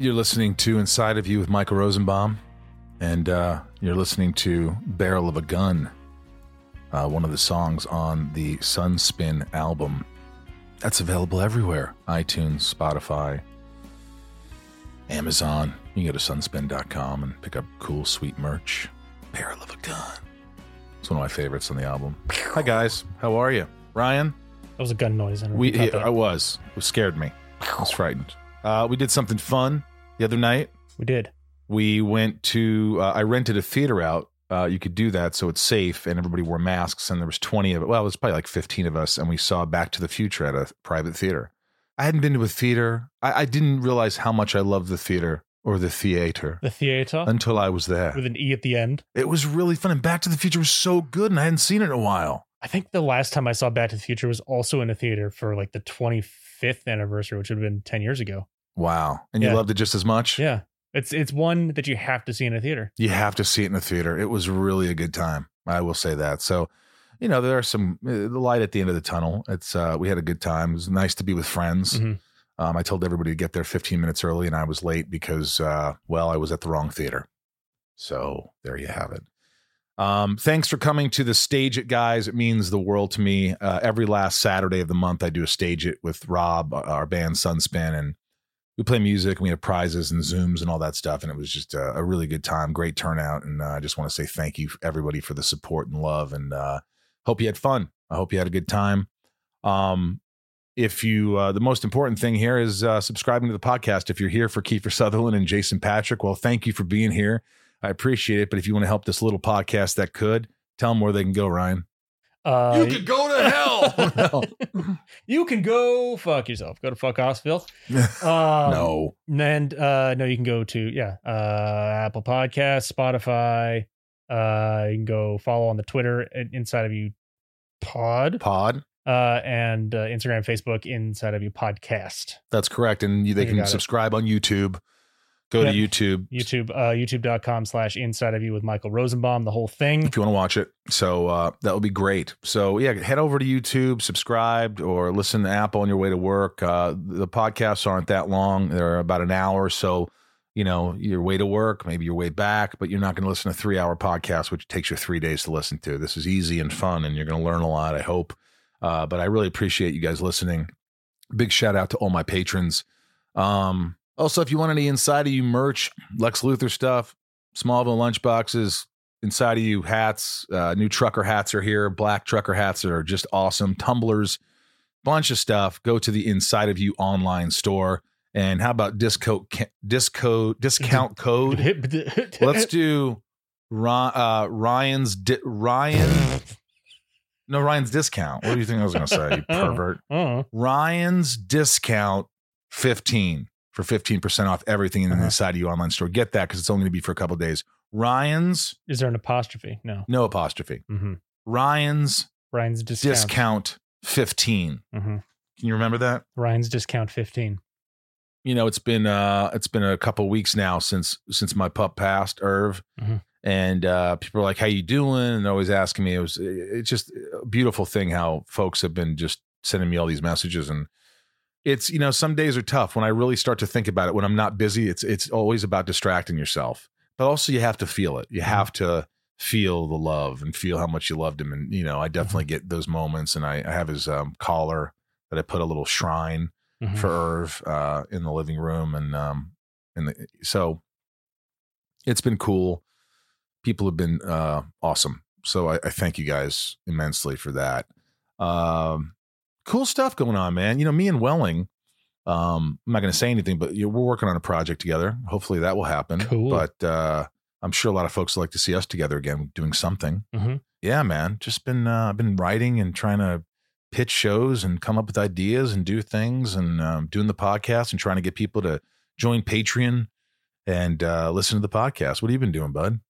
You're listening to Inside of You with Michael Rosenbaum, and uh, you're listening to Barrel of a Gun, uh, one of the songs on the Sunspin album. That's available everywhere iTunes, Spotify, Amazon. You can go to sunspin.com and pick up cool, sweet merch. Barrel of a Gun. It's one of my favorites on the album. Hi, guys. How are you? Ryan? That was a gun noise. I We, if you yeah. I was. It scared me. I was frightened. Uh, we did something fun the other night. we did. We went to. Uh, I rented a theater out. Uh, you could do that, so it's safe, and everybody wore masks. And there was twenty of it. Well, it was probably like fifteen of us, and we saw Back to the Future at a private theater. I hadn't been to a theater. I, I didn't realize how much I loved the theater or the theater The theater until I was there. with an E at the end. It was really fun, and Back to the Future was so good, and I hadn't seen it in a while. I think the last time I saw Back to the Future was also in a theater for like the 25th anniversary, which would have been 10 years ago. Wow, and you loved it just as much. Yeah. It's it's one that you have to see in a theater. You have to see it in a theater. It was really a good time. I will say that. So, you know, there are some uh, the light at the end of the tunnel. It's uh, we had a good time. It was nice to be with friends. Mhm. Um, I told everybody to get there 15 minutes early, and I was late because, uh, well, I was at the wrong theater. So there you have it. Um, thanks for coming to the Stage It, guys. It means the world to me. Uh, every last Saturday of the month, I do a Stage It with Rob, our band Sunspin, and we play music and we have prizes and Zooms and all that stuff. And it was just a, a really good time, great turnout. And uh, I just want to say thank you, everybody, for the support and love. And uh, hope you had fun. I hope you had a good time. Um, if you, uh, the most important thing here is uh, subscribing to the podcast. If you're here for Kiefer Sutherland and Jason Patric, well, thank you for being here. I appreciate it. But if you want to help this little podcast that could, tell them where they can go, Ryan. Uh, you can go to hell. you can go fuck yourself. Go to fuck Osville. no. Um, no. And uh no, you can go to yeah, uh Apple Podcasts, Spotify. Uh you can go follow on the Twitter inside of you pod. Pod. Uh and uh, Instagram, Facebook, inside of you podcast. That's correct. And you, they You can got it. subscribe on YouTube. Go to. YouTube. YouTube, uh youtube.com slash inside of you with Michael Rosenbaum, the whole thing. if you want to watch it. So uh, that would be great. So yeah, head over to YouTube, subscribe, or listen to Apple on your way to work. Uh, the podcasts aren't that long; they're about an hour. So you know your way to work, maybe your way back, but you're not going to listen to a three-hour podcast, which takes you three days to listen to. This is easy and fun, and you're going to learn a lot. I hope. Uh, but I really appreciate you guys listening. Big shout out to all my patrons. Um, also, if you want any inside of you merch, Lex Luthor stuff, Smallville lunchboxes, inside of you hats, uh, new trucker hats are here. Black trucker hats that are just awesome. Tumblers, bunch of stuff. Go to the inside of you online store. And how about disco disco discount code? Let's do uh, Ryan's di- Ryan. No, Ryan's discount. What do you think I was going to say? You pervert. Ryan's discount 15 for 15% off everything in Uh-huh. inside of your online store. Get that because it's only going to be for a couple of days. Ryan's, is there an apostrophe? No. no apostrophe. Mm-hmm. Ryan's Ryan's discount. discount 15. Mm-hmm. Can you remember that? Ryan's discount 15. You know, it's been uh it's been a couple weeks now since since my pup passed, Irv. Mhm. And uh people are like, How you doing? And they're always asking me. It was it's just a beautiful thing how folks have been just sending me all these messages and it's you know some days are tough when i really start to think about it. When i'm not busy it's it's always about distracting yourself. But also you have to feel it. You have to feel the love and feel how much you loved him. And you know i definitely get those moments. And i, I have his um, collar that i put a little shrine Mhm. for irv uh, in the living room. And um and the, so it's been cool. People have been uh awesome. So i, I thank you guys immensely for that. Um cool stuff going on, man. You know, me and Welling, um, I'm not going to say anything, but you know, we're working on a project together. Hopefully that will happen. Cool. But uh, I'm sure a lot of folks would like to see us together again doing something. Mhm. Yeah, man. Just been uh, I've been writing and trying to pitch shows and come up with ideas and do things and um, doing the podcast and trying to get people to join Patreon and uh, listen to the podcast. What have you been doing, bud?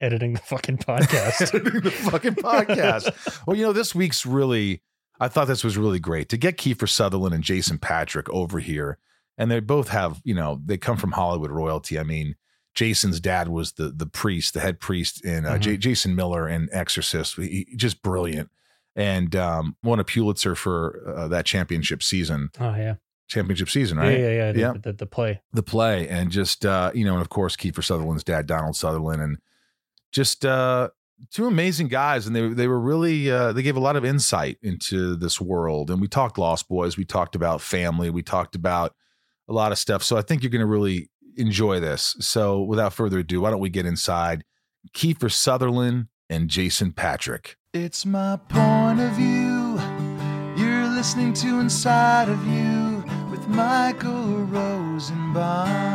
Editing the fucking podcast. Editing the fucking podcast. Well, you know, this week's really, I thought this was really great to get Kiefer Sutherland and Jason Patric over here. And they both have, you know, they come from Hollywood royalty. I mean, Jason's dad was the the priest, the head priest in uh, J- Jason Miller in Exorcist. He, just brilliant, and um, won a Pulitzer for uh, that championship season. oh yeah. championship season, Yeah, right? yeah, yeah. The, Yeah. The, the play. the play and just uh you know and of course Kiefer Sutherland's dad Donald Sutherland and just uh two amazing guys and they they were really uh they gave a lot of insight into this world and we talked Lost Boys we talked about family we talked about a lot of stuff so I think you're going to really enjoy this. So without further ado why don't we get inside Kiefer Sutherland and Jason Patric. It's my point of view. You're listening to inside of you with Michael Rosenbaum.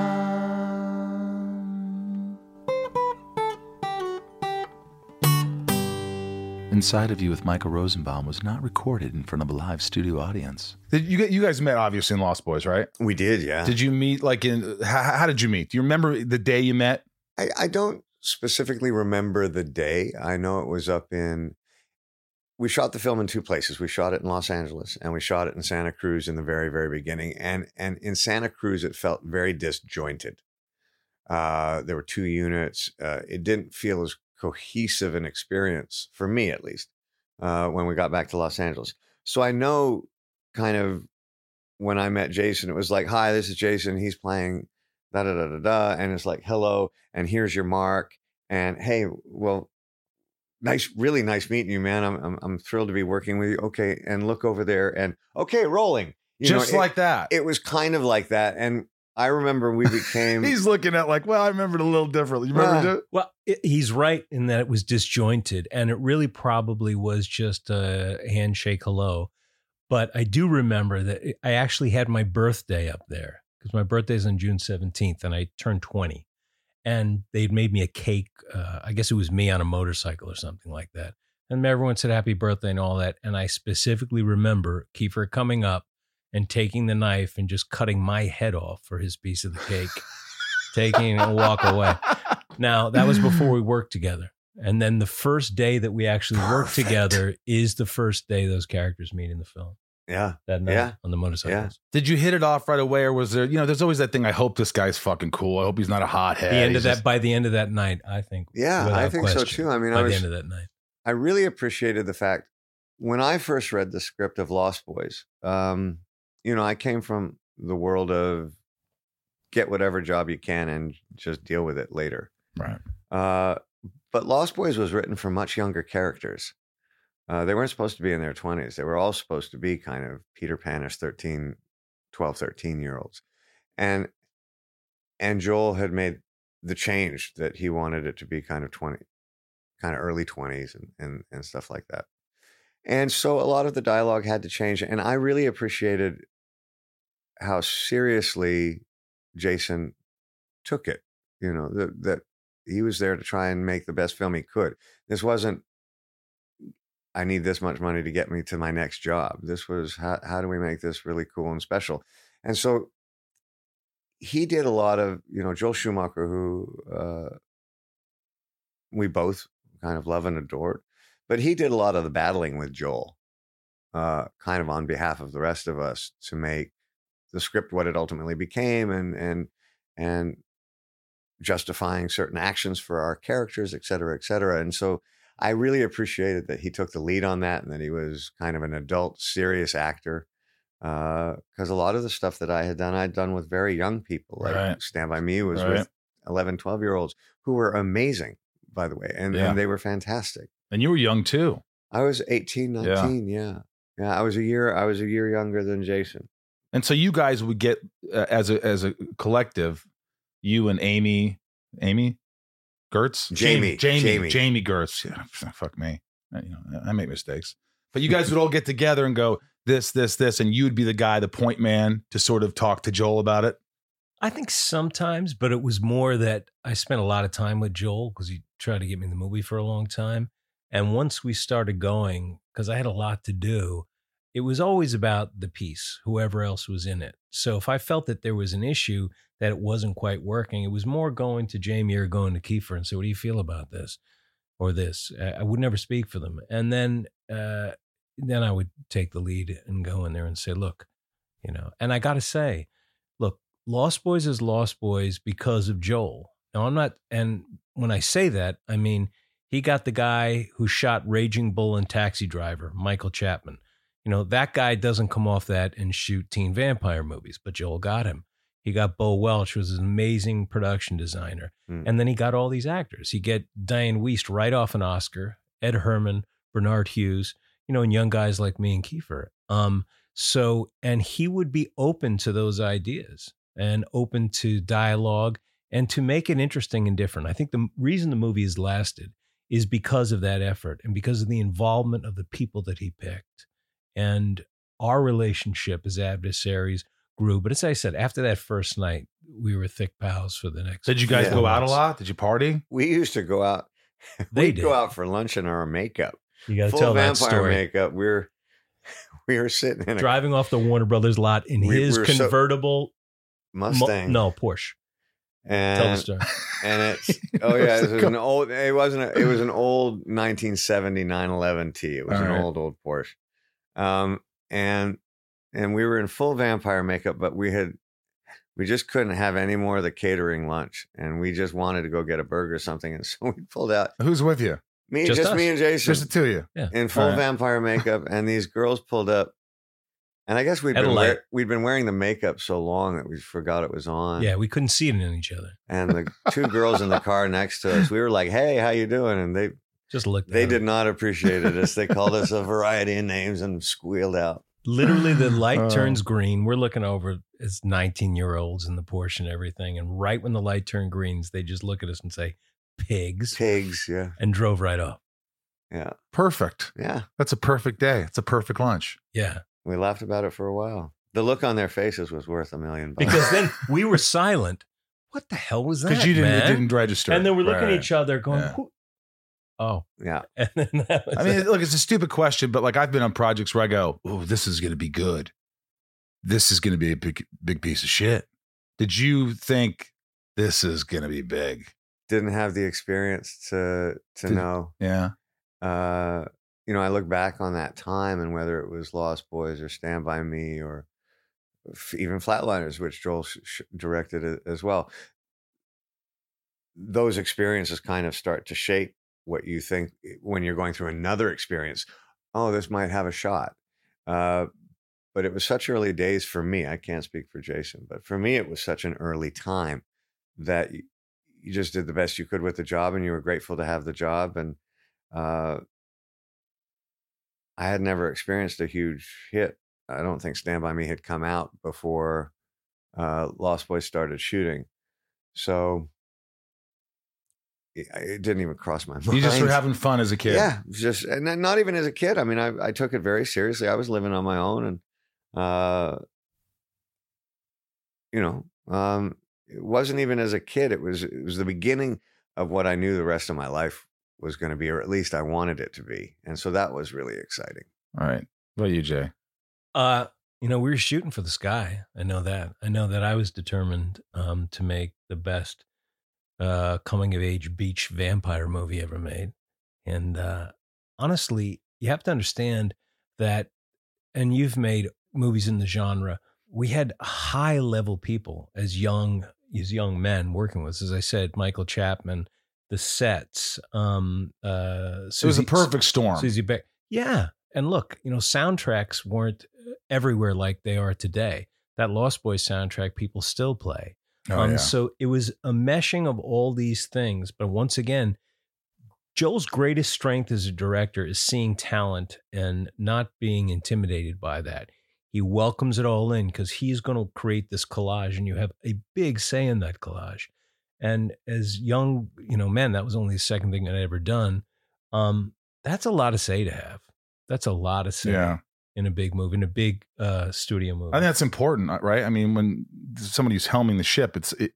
Inside of You with Michael Rosenbaum was not recorded in front of a live studio audience. Did you you guys met obviously in Lost Boys, right? We did, yeah. Did you meet like in how, how did you meet? Do you remember the day you met? I, I don't specifically remember the day. I know it was up in. We shot the film in two places. We shot it in Los Angeles and we shot it in Santa Cruz in the very, very beginning. And and in Santa Cruz, it felt very disjointed. Uh, there were two units. Uh, it didn't feel as cohesive an experience for me, at least, uh, when we got back to Los Angeles. So I know, kind of, when I met Jason, it was like, "Hi, this is Jason. He's playing da da da da da," and it's like, "Hello, and here's your mark." And hey, well, nice, really nice meeting you, man. I'm I'm, I'm thrilled to be working with you. Okay, and look over there, and okay, rolling. You know, Just it- like that. it was kind of like that, and I remember we became. He's looking at like, well, I remembered a little differently. You remember? Ah. Well, it, he's right in that it was disjointed, and it really probably was just a handshake hello. But I do remember that I actually had my birthday up there because my birthday's on June seventeenth, and I turned twenty. And they'd made me a cake. Uh, I guess it was me on a motorcycle or something like that. And everyone said happy birthday and all that. And I specifically remember Kiefer coming up and taking the knife and just cutting my head off for his piece of the cake, taking a walk away. Now, that was before we worked together. And then the first day that we actually worked Perfect. together is the first day those characters meet in the film. yeah, That night Yeah. on the motorcycles. Did you hit it off right away, or was there? You know, there's always that thing. I hope this guy's fucking cool. I hope he's not a hothead. the end He's of that just- by the end of that night, I think. yeah. I without think so too. I mean, By I the was end of that night. I really appreciated the fact when I first read the script of Lost Boys, um, you know, I came from the world of get whatever job you can and just deal with it later. right. Uh, but Lost Boys was written for much younger characters. Uh, they weren't supposed to be in their 20s. They were all supposed to be kind of Peter Panish 13, 12, 13 year olds. And and Joel had made the change that he wanted it to be kind of 20, kind of early 20s and, and, and stuff like that. And so a lot of the dialogue had to change. And I really appreciated how seriously Jason took it. You know, that, that he was there to try and make the best film he could. This wasn't, I need this much money to get me to my next job. This was, how, how do we make this really cool and special? And so he did a lot of, you know, Joel Schumacher, who uh, we both kind of love and adored, but he did a lot of the battling with Joel, uh, kind of on behalf of the rest of us to make the script what it ultimately became and, and, and justifying certain actions for our characters, et cetera, et cetera. And so I really appreciated that he took the lead on that and that he was kind of an adult, serious actor. Uh, because a lot of the stuff that I had done, I'd done with very young people. Like Right. Stand By Me was Right. with 11, 12 year olds who were amazing, by the way. And, Yeah. and they were fantastic. And you were young too. I was 18, Yeah. 19. Yeah. yeah. I was a year, I was a year younger than Jason. And so you guys would get uh, as a as a collective, you and Amy, Amy, Gertz, Jami, Jami, Jami. Jami Gertz. Yeah, fuck me, I- you know I make mistakes. But you guys would all get together and go this, this, this, and you'd be the guy, the point man, to sort of talk to Joel about it. I think sometimes, but it was more that I spent a lot of time with Joel because he tried to get me in the movie for a long time. And once we started going, because I had a lot to do, it was always about the piece, whoever else was in it. So if I felt that there was an issue that it wasn't quite working, it was more going to Jami or going to Kiefer and say, "What do you feel about this or this?" I would never speak for them, and then uh, then I would take the lead and go in there and say, "Look, you know." And I got to say, look, Lost Boys is Lost Boys because of Joel. Now I'm not, and when I say that, I mean he got the guy who shot Raging Bull and Taxi Driver, Michael Chapman. You know, that guy doesn't come off that and shoot teen vampire movies, but Joel got him. He got Bo Welch, who was an amazing production designer. Hmm. And then he got all these actors. He get Dianne Wiest right off an Oscar, Ed Herrmann, Barnard Hughes, you know, and young guys like me and Kiefer. Um, so, and he would be open to those ideas and open to dialogue and to make it interesting and different. I think the reason the movie has lasted is because of that effort and because of the involvement of the people that he picked. And our relationship as adversaries grew. But as I said, after that first night, we were thick pals for the next. Did you guys Yeah. go out a lot? Did you party? We used to go out. They We'd did. go out for lunch in our makeup, You got to full tell that vampire story. makeup. We were we were sitting in a Driving off the Warner Brothers lot in We- his we were so- convertible Mo- Mustang. no, Porsche. Tell the and story. and it's oh yeah, it was an old. It wasn't. A, it was an old 1970 911 T. It was All an right. old old Porsche. Um and and we were in full vampire makeup, but we had we just couldn't have any more of the catering lunch, and we just wanted to go get a burger or something, and so we pulled out Who's with you? me, Just just, me and Jason Just the two of you. in full All right. vampire makeup, and these girls pulled up. And I guess we'd Had been, wear, we'd been wearing the makeup so long that we forgot it was on. Yeah, we couldn't see it in each other. And the two girls in the car next to us, we were like, "Hey, how you doing?" And they Just looked. At it. They at did him. not appreciate us. They called us a variety of names and squealed out. Literally, the light Oh. turns green. We're looking over as 19 year olds in the Porsche and everything. And right when the light turned greens, they just look at us and say, pigs, Pigs, yeah, and drove right off. yeah, Perfect. yeah. That's a perfect day. It's a perfect lunch. Yeah. We laughed about it for a while. The look on their faces was worth a million bucks. Because then we were silent. What the hell was that? Because you didn't, man? it didn't register. and then we're looking Right, at each other going, Yeah. Who? oh. yeah, And then I mean, it. look, it's a stupid question, but like I've been on projects where I go, "Oh, this is going to be good. This is going to be a big, big piece of shit." Did you think this is going to be big? didn't have the experience to to Did- know. Yeah. uh, you know, I look back on that time and whether it was Lost Boys or Stand By Me or f- even Flatliners, which Joel sh- sh- directed as well, those experiences kind of start to shape what you think eh, when you're going through another experience. Oh, this might have a shot. Uh, but it was such early days for me. I can't speak for Jason, but for me, it was such an early time that you, just did the best you could with the job and you were grateful to have the job. And uh, I had never experienced a huge hit. I don't think Stand By Me had come out before uh, Lost Boys started shooting. So it, it didn't even cross my mind. You just were having fun as a kid. Yeah, just and not even as a kid. I mean, I, I took it very seriously. I was living on my own, and uh, you know, um, it wasn't even as a kid. It was it was the beginning of what I knew the rest of my life was going to be, or at least I wanted it to be, and so that was really exciting. All right. What about you, Jay? Uh, you know, we were shooting for the sky. I know that. I know that I was determined um, to make the best uh, coming of age beach vampire movie ever made. And uh, honestly, you have to understand that, and you've made movies in the genre. We had high level people as young as young men working with us. As I said, Michael Chapman, the sets. Um, uh, it was a perfect storm. Susie Beck. Yeah. And look, you know, soundtracks weren't everywhere like they are today. That Lost Boys soundtrack people still play. Oh, um, yeah. So it was a meshing of all these things. But once again, Joel's greatest strength as a director is seeing talent and not being intimidated by that. He welcomes it all in because he's going to create this collage, and you have a big say in that collage. And as young, you know, man, that was only the second thing I'd ever done. Um, that's a lot of say to have. That's a lot of say yeah. In a big movie, in a big uh, studio movie. I think that's important, uh, right? I mean, when somebody's helming the ship, it's it,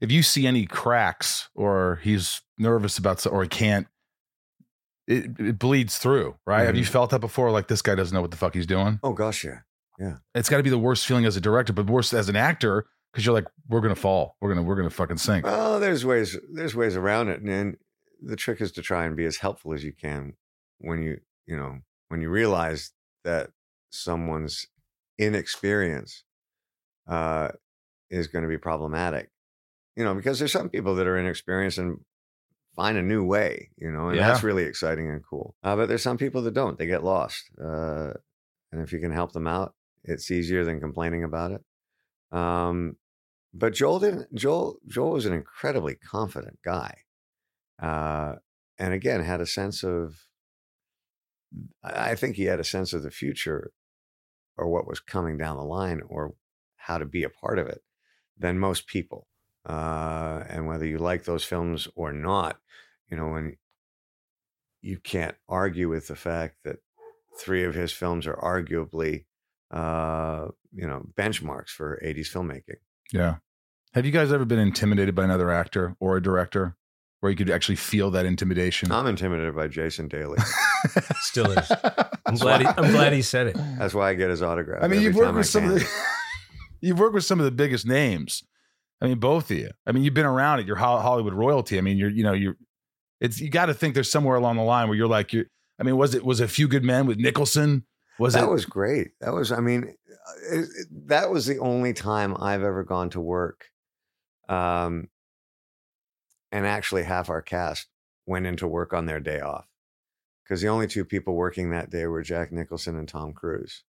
if you see any cracks or he's nervous about so- or he can't, it, it bleeds through, right? Have you Mhm. felt that before? Like this guy doesn't know what the fuck he's doing. Oh gosh, yeah. It's got to be the worst feeling as a director, but worse as an actor because you're like, we're gonna fall, we're gonna we're gonna fucking sink. Well, there's ways there's ways around it, and, and the trick is to try and be as helpful as you can when you you know when you realize that someone's inexperience uh, is going to be problematic. You know, because there's some people that are inexperienced and find a new way. You know, and that's really exciting and cool. Uh, but there's some people that don't; they get lost. Uh, and if you can help them out, it's easier than complaining about it. Um, but Joel didn't. Joel Joel was an incredibly confident guy, uh, and again had a sense of. I think he had a sense of the future, or what was coming down the line, or how to be a part of it, than most people. Uh, and whether you like those films or not, you know, when you can't argue with the fact that three of his films are arguably, uh, you know, benchmarks for 80s filmmaking. Yeah. Have you guys ever been intimidated by another actor or a director where you could actually feel that intimidation? I'm intimidated by Jason Daly. Still is. I'm glad. He, I'm glad he said it. That's why I get his autograph. I mean, you've worked with some of the you've worked with some of the biggest names. I mean, both of you. I mean, you've been around it. You're Hollywood royalty. I mean, you're you know you're. It's you got to think there's somewhere along the line where you're like you. I mean, was it was it a few good men with Nicholson? Was it that it? was great. That was, I mean, uh, it, it- that was the only time I've ever gone to work. Um, and actually, half our cast went into work on their day off because the only two people working that day were Jack Nicholson and Tom Cruise.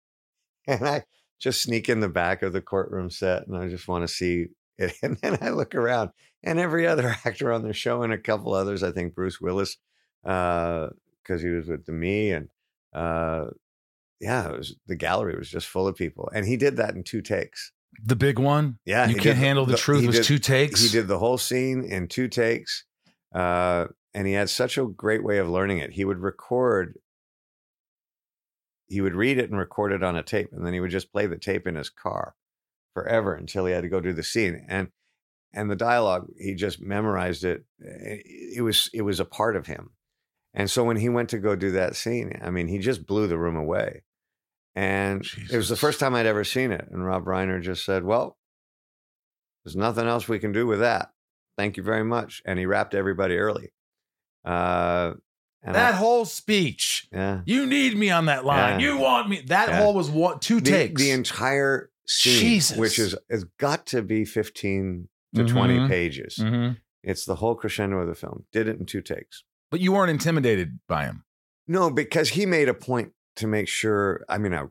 And I just sneak in the back of the courtroom set and I just want to see it. And then I look around and every other actor on the show and a couple others, I think Bruce Willis, because he was with me and, uh, yeah, it was the gallery was just full of people, and he did that in two takes. The big one. Yeah, you can't handle the, truth. he was did- two takes. He did the whole scene in two takes, uh, and he had such a great way of learning it. He would record, he would read it and record it on a tape, and then he would just play the tape in his car forever until he had to go do the scene. And and the dialogue, he just memorized it. It was it was a part of him. And so when he went to go do that scene, I mean, he just blew the room away. And it was the first time I'd ever seen it. And Rob Reiner just said, Well, there's nothing else we can do with that. Thank you very much. And he wrapped everybody early. Uh, and that I- whole speech. yeah. You need me on that line. Yeah. You want me. That Yeah. whole was what two The, takes. the entire scene, Jesus. which is has got to be 15 to 20 Mhm. pages. Mhm. It's the whole crescendo of the film. Did it in two takes. But you weren't intimidated by him. No, because he made a point to make sure. I mean, I,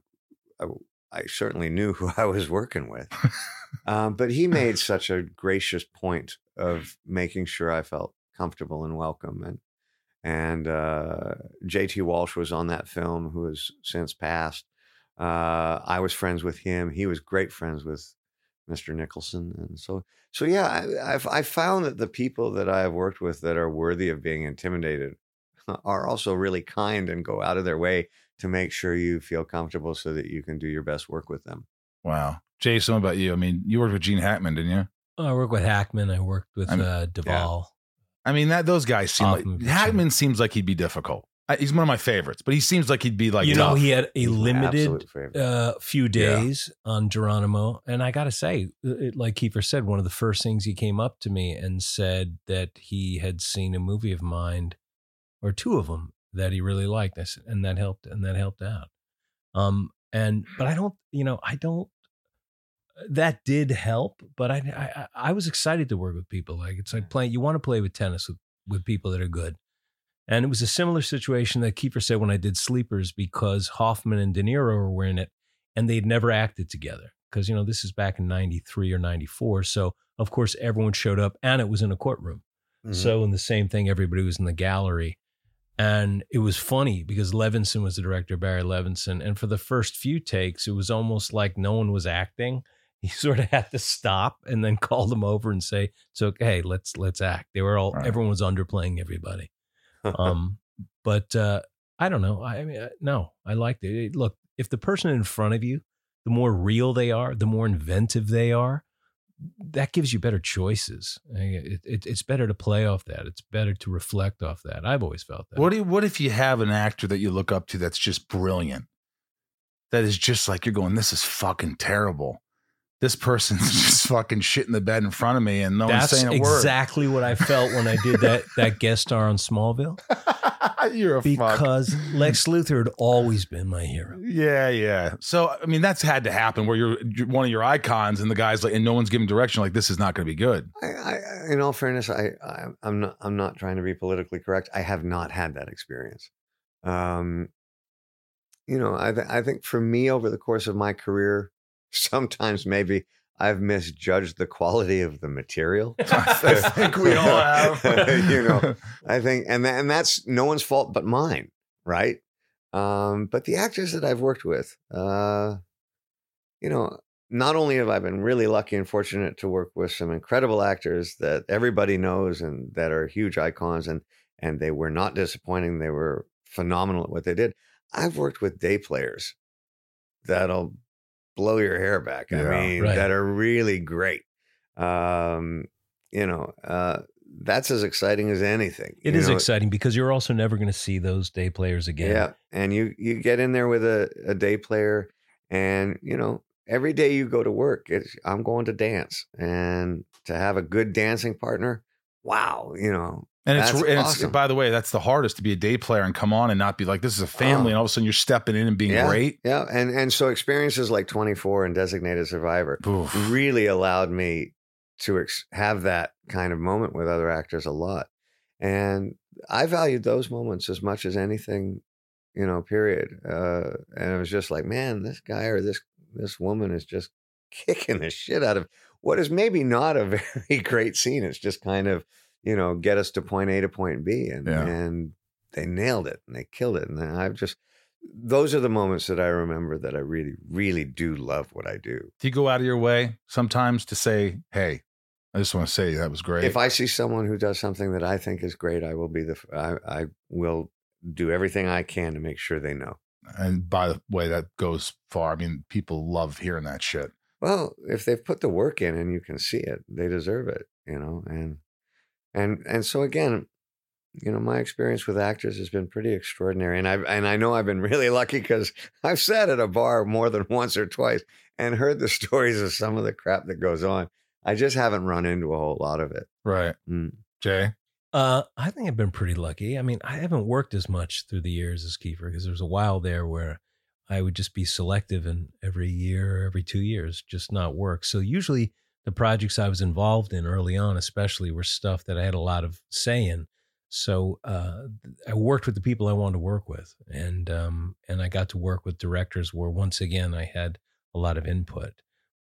I, I certainly knew who I was working with, um, but he made such a gracious point of making sure I felt comfortable and welcome. And and uh, J.T. Walsh was on that film, who has since passed. Uh, I was friends with him. He was great friends with Mr. Nicholson, and so so yeah. I, I've I found that the people that I have worked with that are worthy of being intimidated are also really kind and go out of their way to make sure you feel comfortable so that you can do your best work with them. Wow. Jason, what about you? I mean, you worked with Gene Hackman, didn't you? I worked with Hackman. I worked with I'm- uh, Duvall. I mean, that those guys seem Hoffman, like too. Hackman seems like he'd be difficult. I, he's one of my favorites, but he seems like he'd be like you know, he had a limited uh, few Yeah. days on Geronimo, and I got to say, it, like Kiefer said, one of the first things he came up to me and said that he had seen a movie of mine, or two of them that he really liked. I said, and that helped, and that helped out. Um, and but I don't, you know, I don't. That did help, but I, I I was excited to work with people. Like it's like playing. You want to play with tennis with with people that are good. And it was a similar situation that Kiefer said when I did Sleepers because Hoffman and De Niro were in it and they'd never acted together. Because, you know, this is back in 93 or 94. So, of course, everyone showed up and it was in a courtroom. Mhm. So, in the same thing, everybody was in the gallery. And it was funny because Levinson was the director, Barry Levinson. And for the first few takes, it was almost like no one was acting. He sort of had to stop and then call them over and say, "It's okay, let's let's act." They were all Right. everyone was underplaying everybody um but uh i don't know i mean uh, no i liked it. it look if the person in front of you the more real they are the more inventive they are that gives you better choices it, it, it's better to play off that it's better to reflect off that i've always felt that What do you, what if you have an actor that you look up to that's just brilliant? That is just like you're going, this is fucking terrible. This person's just fucking shit in the bed in front of me, and no that's one's saying a word. exactly what i felt when i did that that guest star on smallville you're a fuck. because lex luthor had always been my hero Yeah, yeah. So I mean, that's had to happen where you're, you're one of your icons, and the guy's like, and no one's giving direction. Like this is not going to be good. I, I, in all fairness, I, I, I'm not, I'm not trying to be politically correct. I have not had that experience. Um, you know, I th- I think for me over the course of my career, sometimes maybe I've misjudged the quality of the material. I think we all have. you know, I think, and and that's no one's fault but mine, right? Um, but the actors that I've worked with, uh, you know, not only have I been really lucky and fortunate to work with some incredible actors that everybody knows and that are huge icons, and and they were not disappointing. They were phenomenal at what they did. I've worked with day players that'll blow your hair back. I Yeah, mean, right. that are really great. Um, you know, uh, that's as exciting as anything. It you is know? exciting because you're also never going to see those day players again. Yeah, and you you get in there with a, a day player, and you know every day you go to work, it's I'm going to dance, and to have a good dancing partner, wow, you know, And it's, and it's awesome. by the way, that's the hardest to be a day player and come on and not be like this is a family, Oh. and all of a sudden you're stepping in and being Yeah. great. yeah, and and so experiences like 24 and Designated Survivor Oof. really allowed me to ex- have that kind of moment with other actors a lot, and I valued those moments as much as anything, you know. Period. Uh, and it was just like, man, this guy or this this woman is just kicking the shit out of what is maybe not a very great scene. It's just kind of, you know, get us to point A to point B, and Yeah. and they nailed it and they killed it, and I've just. Those are the moments that I remember that I really, really do love what I do. Do you go out of your way sometimes to say, "Hey, I just want to say that was great"? If I see someone who does something that I think is great, I will be the I, I will do everything I can to make sure they know. and by the way, that goes far. I mean, people love hearing that shit. Well, if they've put the work in and you can see it, they deserve it, you know. And and and so again, you know, my experience with actors has been pretty extraordinary, and I and I know I've been really lucky because I've sat at a bar more than once or twice and heard the stories of some of the crap that goes on. I just haven't run into a whole lot of it. Right, Mm. Jay. Uh, I think I've been pretty lucky. I mean, I haven't worked as much through the years as Kiefer because there was a while there where I would just be selective and every year, every two years, just not work. So usually the projects I was involved in early on, especially, were stuff that I had a lot of say in. So uh, I worked with the people I wanted to work with, and um, and I got to work with directors where once again I had a lot of input.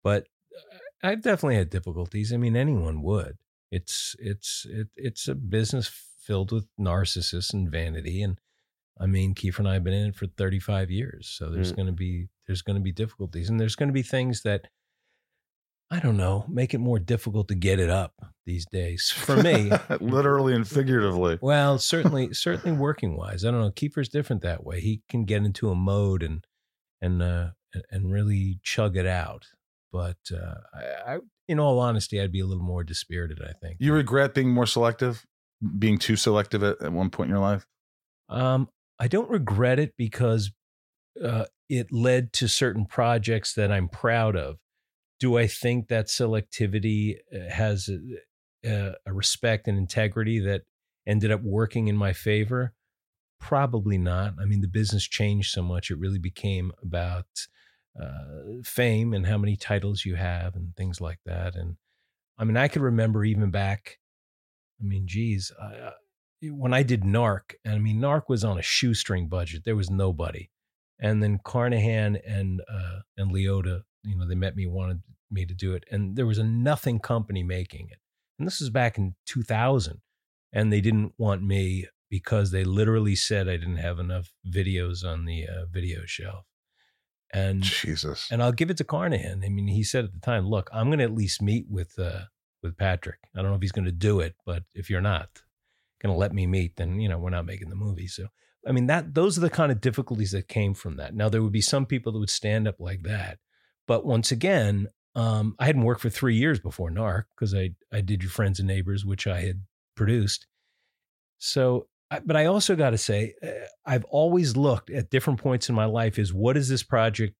But uh, I've definitely had difficulties. I mean, anyone would it's it's it, it's a business filled with narcissists and vanity and i mean kiefer and i have been in it for 35 years so there's Mm. going to be there's going to be difficulties and there's going to be things that i don't know make it more difficult to get it up these days for me literally and figuratively. well certainly certainly working wise i don't know kiefer's different that way he can get into a mode and and uh and really chug it out but uh I, I in all honesty i'd be a little more dispirited i think You regret being more selective, being too selective at, at one point in your life. Um, I don't regret it because uh, it led to certain projects that I'm proud of. Do I think that selectivity uh, has a, a, a respect and integrity that ended up working in my favor? Probably not. I mean, the business changed so much; it really became about uh, fame and how many titles you have and things like that. And I mean, I could remember even back. I mean, geez, I- when I did Narc, and I mean, Narc was on a shoestring budget. There was nobody. And then Carnahan and uh, and Liotta, you know, they met me, wanted me to do it, and there was a nothing company making it. And this was back in 2000, and they didn't want me because they literally said I didn't have enough videos on the uh, video shelf. And Jesus. and I'll give it to Carnahan. I mean, he said at the time, "Look, I'm going to at least meet with uh, with Patric. I don't know if he's going to do it, but if you're not going to let me meet, then you know we're not making the movie." So, I mean, that those are the kind of difficulties that came from that. Now, there would be some people that would stand up like that, but once again, um, I hadn't worked for three years before Narc because I I did Your Friends and Neighbors, which I had produced. So, but I also got to say, uh, I've always looked at different points in my life is what is this project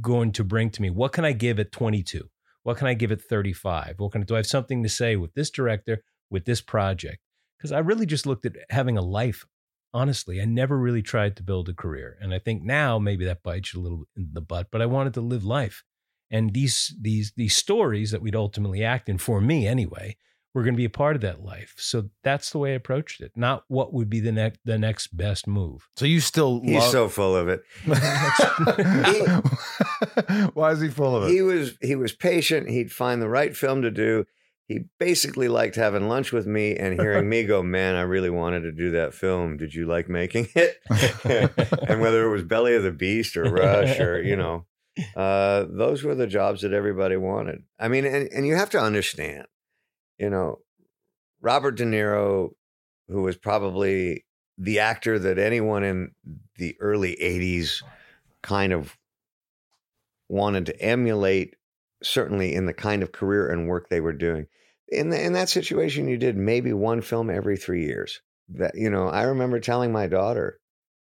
going to bring to me? What can I give at 22? What can I give at 35? What can do I have something to say with this director, with this project? Because I really just looked at having a life. Honestly, I never really tried to build a career, and I think now maybe that bites you a little in the butt. But I wanted to live life, and these these these stories that we'd ultimately act in, for me anyway, were going to be a part of that life. So that's the way I approached it. Not what would be the next the next best move. So you still He's love. so full of it. Why is he full of it? He was he was patient. He'd find the right film to do. He basically liked having lunch with me and hearing me go, "Man, I really wanted to do that film. Did you like making it?" and whether it was Belly of the Beast or Rush or you know, uh, those were the jobs that everybody wanted. I mean, and, and you have to understand, you know, Robert De Niro, who was probably the actor that anyone in the early '80s kind of wanted to emulate certainly in the kind of career and work they were doing in, the, in that situation you did maybe one film every three years that you know i remember telling my daughter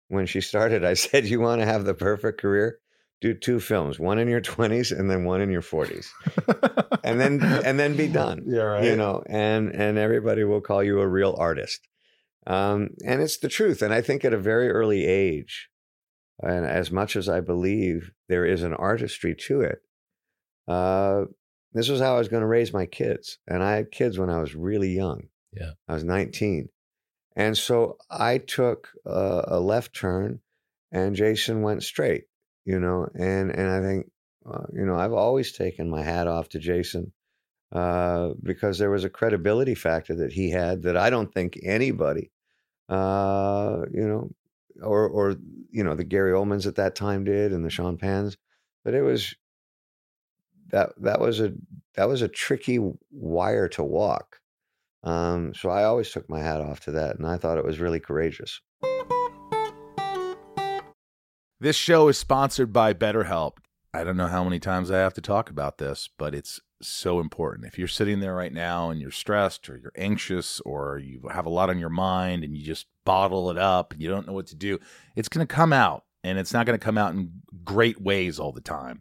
when she started i said you want to have the perfect career do two films one in your 20s and then one in your 40s and then and then be done yeah, right. you know and and everybody will call you a real artist um, and it's the truth and i think at a very early age and as much as i believe there is an artistry to it uh, this was how i was going to raise my kids and i had kids when i was really young Yeah. i was 19 and so i took a, a left turn and jason went straight you know and and i think uh, you know i've always taken my hat off to jason uh, because there was a credibility factor that he had that I don't think anybody, uh, you know, or or you know the Gary Oldmans at that time did and the Sean Penns, but it was that that was a that was a tricky wire to walk. Um, so I always took my hat off to that, and I thought it was really courageous. This show is sponsored by BetterHelp. I don't know how many times I have to talk about this, but it's so important. If you're sitting there right now and you're stressed or you're anxious or you have a lot on your mind and you just bottle it up and you don't know what to do, it's going to come out and it's not going to come out in great ways all the time.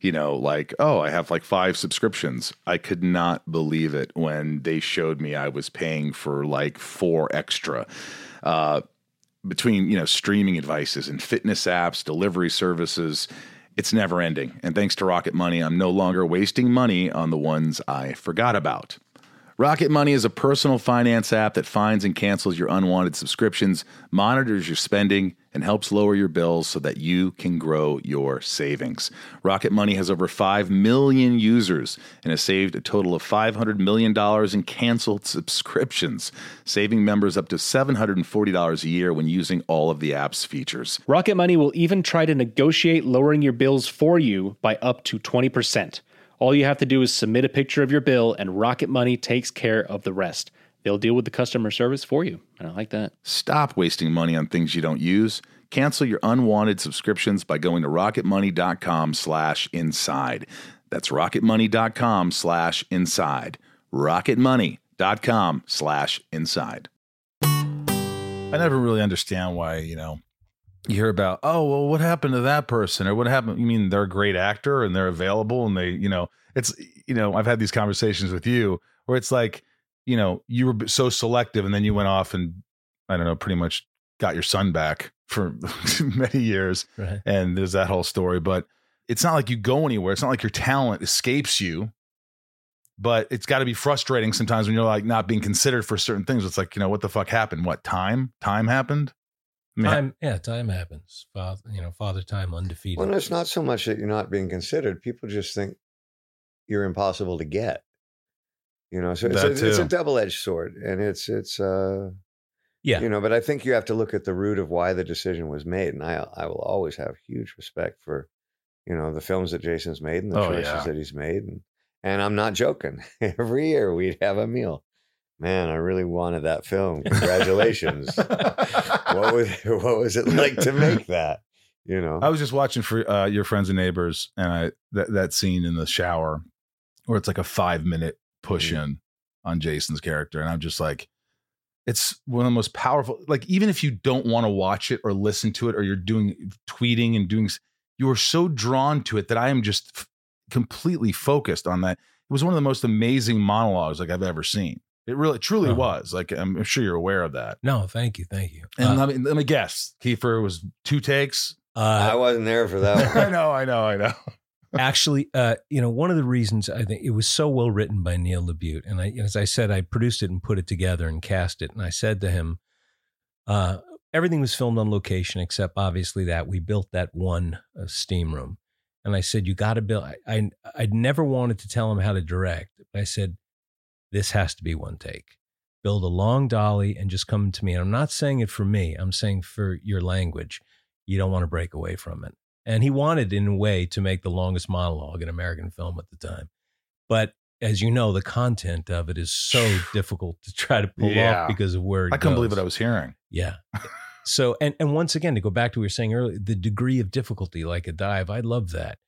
you know, like oh, I have like five subscriptions. I could not believe it when they showed me I was paying for like four extra. Uh, between you know streaming devices and fitness apps, delivery services, it's never ending. And thanks to Rocket Money, I'm no longer wasting money on the ones I forgot about. Rocket Money is a personal finance app that finds and cancels your unwanted subscriptions, monitors your spending, and helps lower your bills so that you can grow your savings. Rocket Money has over 5 million users and has saved a total of $500 million in canceled subscriptions, saving members up to $740 a year when using all of the app's features. Rocket Money will even try to negotiate lowering your bills for you by up to 20%. All you have to do is submit a picture of your bill, and Rocket Money takes care of the rest. They'll deal with the customer service for you. And I like that. Stop wasting money on things you don't use. Cancel your unwanted subscriptions by going to rocketmoney.com slash inside. That's rocketmoney.com slash inside. rocketmoney.com slash inside. I never really understand why, you know, you hear about, oh, well, what happened to that person? Or what happened? You mean they're a great actor and they're available and they, you know, it's, you know, I've had these conversations with you where it's like, you know, you were so selective and then you went off and, I don't know, pretty much got your son back for many years. Right. And there's that whole story. But it's not like you go anywhere. It's not like your talent escapes you. But it's got to be frustrating sometimes when you're like not being considered for certain things. It's like, you know, what the fuck happened? What time? Time happened? I mean, Time, yeah, time happens. Father, you know, father time undefeated. Well, it's not so much that you're not being considered. People just think you're impossible to get. You know, so it's, a, it's a double-edged sword, and it's it's uh, yeah, you know. But I think you have to look at the root of why the decision was made, and I I will always have huge respect for, you know, the films that Jason's made and the Oh, choices yeah. that he's made, and and I'm not joking. Every year we'd have a meal. Man, I really wanted that film. Congratulations. what was what was it like to make that? You know, I was just watching for uh, your friends and neighbors, and I that that scene in the shower where it's like a five minute push in on Jason's character, and I'm just like, it's one of the most powerful. Like even if you don't want to watch it or listen to it, or you're doing tweeting and doing, you are so drawn to it that I am just f- completely focused on that. It was one of the most amazing monologues like I've ever seen. It really, truly Oh. was. Like I'm sure you're aware of that. no, thank you, thank you. And Uh, let, me, let me guess, Kiefer was two takes. I uh, wasn't there for that I know, I know, I know. Actually, uh, you know, one of the reasons I think it was so well written by Neil LaBute, and I, as I said, I produced it and put it together and cast it, and I said to him, uh, everything was filmed on location except obviously that we built that one uh, steam room, and I said, you got to build. I, I I'd never wanted to tell him how to direct. I said, this has to be one take. Build a long dolly and just come to me. And I'm not saying it for me. I'm saying for your language. You don't want to break away from it. And he wanted, in a way, to make the longest monologue in American film at the time. But as you know, the content of it is so difficult to try to pull Yeah. off because of where I couldn't believe what I was hearing. Yeah. so and and once again to go back to what we were saying earlier, the degree of difficulty, like a dive, I love that.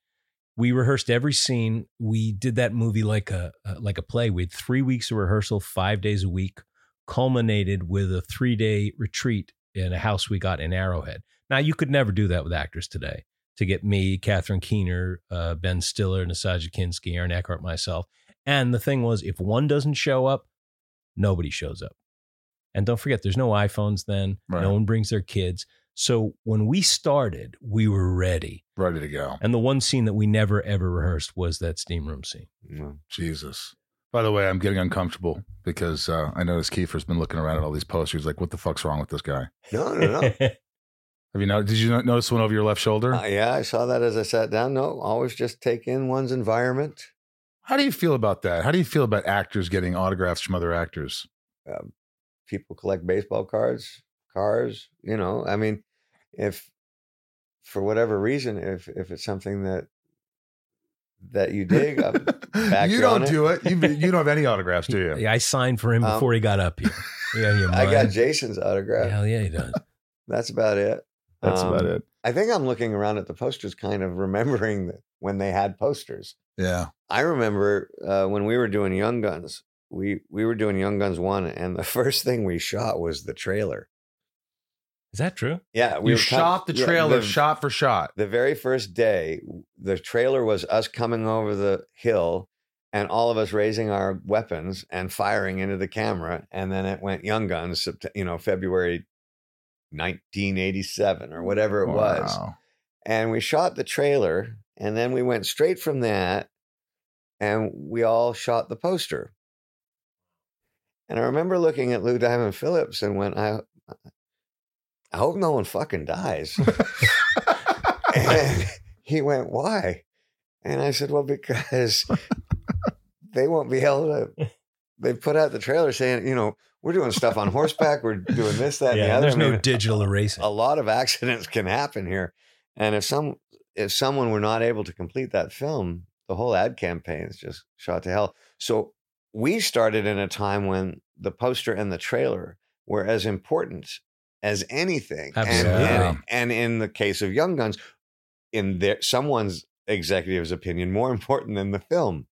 We rehearsed every scene. We did that movie like a uh, like a play. We had three weeks of rehearsal, five days a week, culminated with a three day retreat in a house we got in Arrowhead. Now you could never do that with actors today. To get me, Catherine Keener, uh, Ben Stiller, Nastassja Kinski, Aaron Eckhart, myself. And the thing was, if one doesn't show up, nobody shows up. And don't forget, there's no iPhones then. Right. No one brings their kids. So when we started, we were ready. Ready to go. And the one scene that we never ever rehearsed was that steam room scene. No. Jesus. By the way, I'm getting uncomfortable because uh, I noticed Kiefer's been looking around at all these posters. Like, what the fuck's wrong with this guy? No, no, no. Have you know? Did you notice one over your left shoulder? Uh, yeah, I saw that as I sat down. No, always just take in one's environment. How do you feel about that? How do you feel about actors getting autographs from other actors? People collect baseball cards, cars. You know, I mean, if for whatever reason, if if it's something that that you dig, I'm back you you don't it. do it. You, you don't have any autographs, do you? yeah, I signed for him Um, before he got up here. Yeah, you I got? Jason's autograph. Hell yeah, he does. That's about it. That's about Um, it. I think I'm looking around at the posters, kind of remembering that when they had posters. Yeah. I remember uh, when we were doing Young Guns, we we were doing Young Guns one, and the first thing we shot was the trailer. Is that true? Yeah, we you were com- shot the yeah, trailer the- shot for shot. The very first day, the trailer was us coming over the hill, and all of us raising our weapons and firing into the camera, and then it went Young Guns, you know, February 1987 or whatever it was. And we shot the trailer and then we went straight from that and we all shot the poster and i remember looking at lou diamond phillips and when i I hope no one fucking dies. and he went, Why? And I said, Well, because they won't be able to. They put out the trailer saying, you know, we're doing stuff on horseback, we're doing this, that, and the Yeah, other. there's I no digital erasing. a lot of accidents can happen here. And if some if someone were not able to complete that film, the whole ad campaign is just shot to hell. So we started in a time when the poster and the trailer were as important as anything. And, Absolutely. and, and in the case of Young Guns, in their someone's executive's opinion, more important than the film,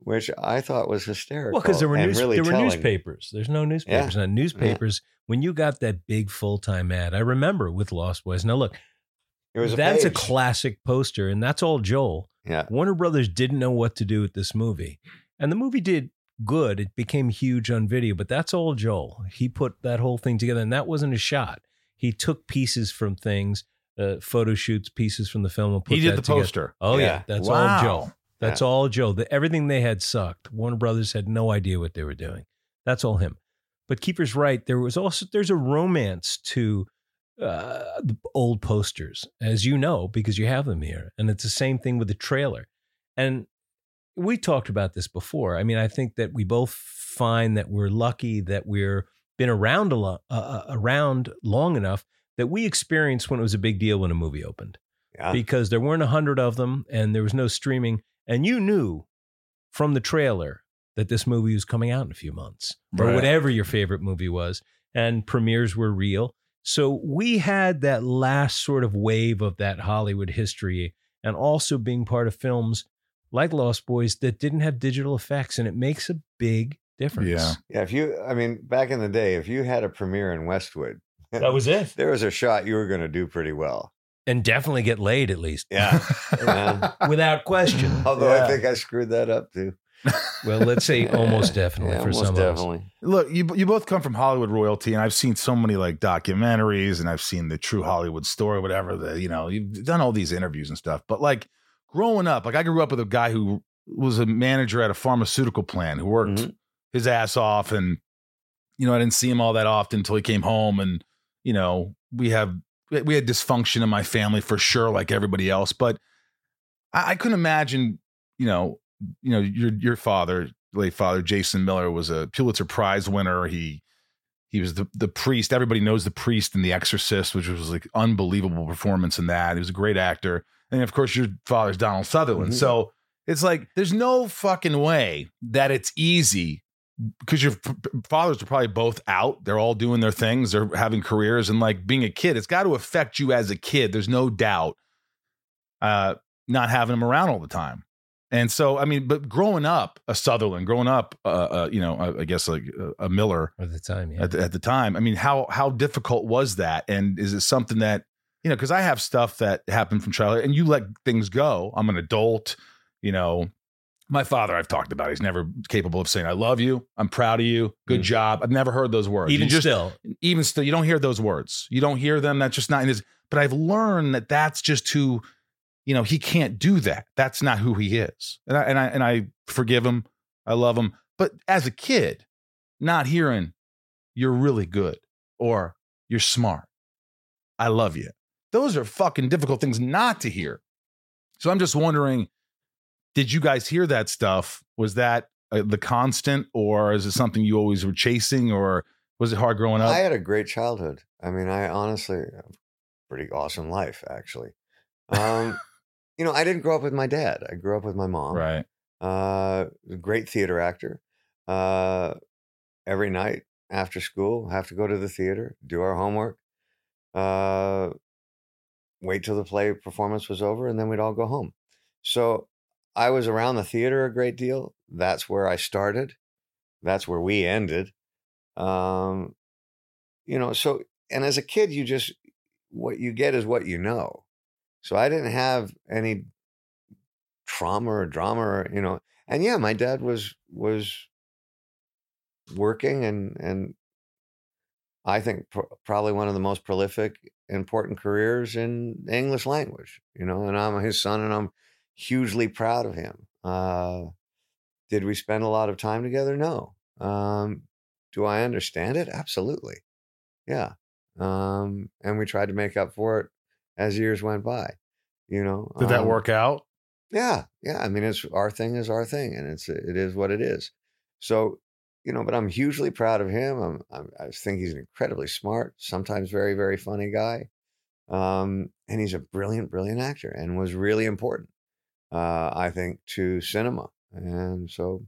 which I thought was hysterical. Well, because there were news, really there were newspapers. There's no newspapers. Now, newspapers. When you got that big full time ad, I remember with Lost Boys. Now look, It was a that's a page. classic poster, and that's all Joel. Yeah. Warner Brothers didn't know what to do with this movie, and the movie did good. It became huge on video, but that's all Joel. He put that whole thing together, and that wasn't a shot. He took pieces from things, uh, photo shoots, pieces from the film, and put He did that the together. poster. Oh yeah, Yeah. that's Wow. all Joe. That's all Joe. The, everything they had sucked. Warner Brothers had no idea what they were doing. That's all him. But Kiefer's right. There was also there's a romance to uh, the old posters, as you know, because you have them here, and it's the same thing with the trailer. And we talked about this before. I mean, I think that we both find that we're lucky that we're been around a lot, uh, around long enough that we experienced when it was a big deal when a movie opened Yeah. because there weren't a hundred of them and there was no streaming. And you knew from the trailer that this movie was coming out in a few months or whatever your favorite movie was. And premieres were real. So we had that last sort of wave of that Hollywood history and also being part of films like Lost Boys that didn't have digital effects. And it makes a big difference. Yeah. Yeah, if you, I mean, back in the day, if you had a premiere in Westwood, That was it. there was a shot you were going to do pretty well. And definitely get laid at least. Yeah. Yeah. Without question. Although Yeah. I think I screwed that up too. Well, let's say almost definitely Yeah, for almost some of us. Look, you you both come from Hollywood royalty, and I've seen so many like documentaries, and I've seen the True Hollywood Story, whatever. The you know you've done all these interviews and stuff, but like growing up, like I grew up with a guy who was a manager at a pharmaceutical plant who worked Mhm. his ass off, and you know I didn't see him all that often until he came home, and you know we have we had dysfunction in my family for sure, like everybody else, but I, I couldn't imagine, you know, you know your your father late father Jason Miller was a Pulitzer Prize winner. He he was the the priest. Everybody knows the priest in The Exorcist, which was like unbelievable performance in that. He was a great actor. And of course, your father's Donald Sutherland. Mhm. So it's like there's no fucking way that it's easy because your fathers are probably both out. They're all doing their things. They're having careers, and like being a kid, it's got to affect you as a kid. There's no doubt. Uh, not having them around all the time. And so, I mean, but growing up a Sutherland, growing up, uh, uh, you know, I, I guess like a, a Miller At the time, yeah. at the, at the time. I mean, how how difficult was that? And is it something that you know? Because I have stuff that happened from childhood, and you let things go. I'm an adult. You know, my father I've talked about. He's never capable of saying "I love you," "I'm proud of you," "Good Mm. job." I've never heard those words. Even just, still, even still, you don't hear those words. You don't hear them. That's just not in his. But I've learned that that's just who, you know, he can't do that. That's not who he is. And I and I and I forgive him. I love him. But as a kid, not hearing you're really good or you're smart, I love you. Those are fucking difficult things not to hear. So I'm just wondering, did you guys hear that stuff? Was that uh, the constant, or is it something you always were chasing, or was it hard growing up? I had a great childhood. I mean, I honestly, pretty awesome life, actually. Um, you know, I didn't grow up with my dad. I grew up with my mom. Right. Uh, great theater actor. Uh, every night after school, have to go to the theater, do our homework, uh, wait till the play performance was over, and then we'd all go home. So I was around the theater a great deal. That's where I started. That's where we ended. Um, you know, so and as a kid, you just what you get is what you know. So I didn't have any trauma or drama or you know and yeah my dad was was working and and i think pr- probably one of the most prolific important careers in english language you know and i'm his son and i'm hugely proud of him uh did we spend a lot of time together no um do i understand it absolutely yeah um, and we tried to make up for it as years went by. You know, Did that Um, work out? Yeah, yeah. I mean, it's our thing is our thing, and it's it is what it is. So, you know, but I'm hugely proud of him. I'm, I'm I think he's an incredibly smart, sometimes very very funny guy, um, and he's a brilliant brilliant actor, and was really important, uh, I think, to cinema. And so,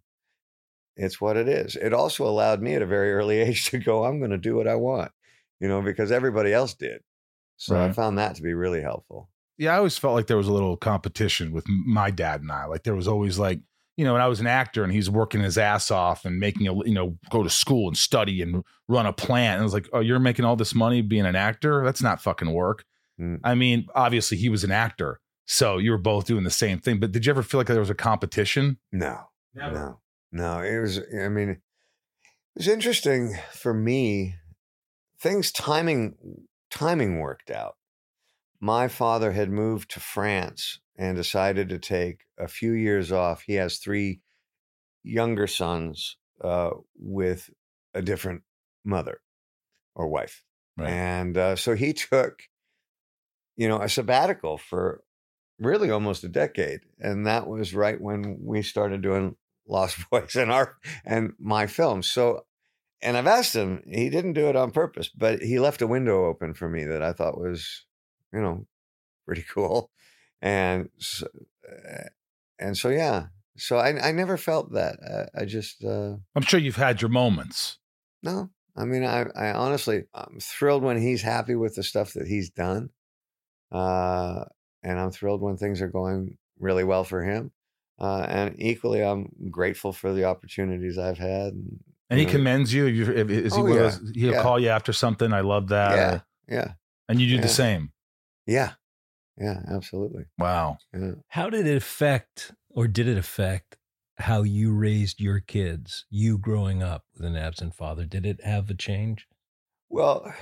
it's what it is. It also allowed me at a very early age to go, I'm going to do what I want, you know, because everybody else did. So I found that to be really helpful. Yeah, I always felt like there was a little competition with my dad and I. Like there was always like, you know, when I was an actor and he's working his ass off and making a, you know, go to school and study and run a plant. And I was like, oh, you're making all this money being an actor? That's not fucking work. Mm. I mean, obviously he was an actor, so you were both doing the same thing. But did you ever feel like there was a competition? No, no, no. It was, I mean, it was interesting for me. Things timing, timing worked out. My father had moved to France and decided to take a few years off. He has three younger sons uh, with a different mother or wife. Right. And uh, so he took, you know, a sabbatical for really almost a decade. And that was right when we started doing Lost Boys and our and my films. So and I've asked him, he didn't do it on purpose, but he left a window open for me that I thought was, you know, pretty cool. And so, uh, and so yeah. So I I never felt that. I, I just uh I'm sure you've had your moments. no, I mean, I, I honestly, I'm thrilled when he's happy with the stuff that he's done, uh, and I'm thrilled when things are going really well for him. Uh, and equally, I'm grateful for the opportunities I've had. And, And he know, commends you. You- if- Is he Oh, one of yeah. those- he'll Yeah. call you after something? I love that. Yeah. Yeah, and you do Yeah. the same. yeah, yeah, absolutely. Wow. Yeah. How did it affect, or did it affect, how you raised your kids? You growing up with an absent father, did it have a change? Well,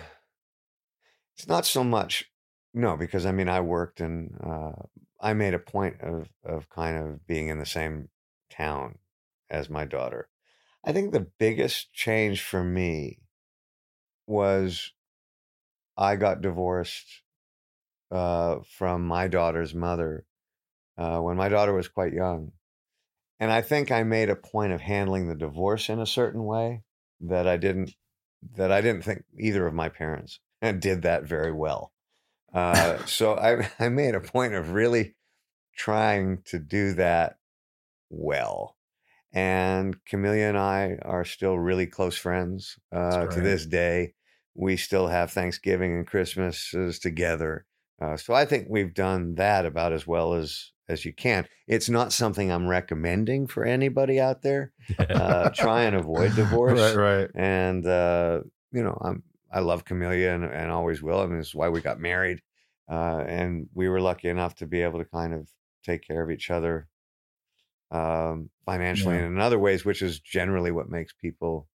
it's not so much, no, because I mean, I worked and uh, I made a point of of kind of being in the same town as my daughter. I think the biggest change for me was I got divorced uh, from my daughter's mother uh, when my daughter was quite young. And I think I made a point of handling the divorce in a certain way that I didn't that I didn't think either of my parents did that very well. Uh, so I I made a point of really trying to do that well. And Camelia and I are still really close friends uh, to this day. We still have Thanksgiving and Christmases together. Uh, so I think we've done that about as well as as you can. It's not something I'm recommending for anybody out there. Uh, try and avoid divorce Right, right. and uh, you know, I'm I love Camelia and, and always will. I mean, it's why we got married, uh, and we were lucky enough to be able to kind of take care of each other um, financially Yeah. and in other ways, which is generally what makes people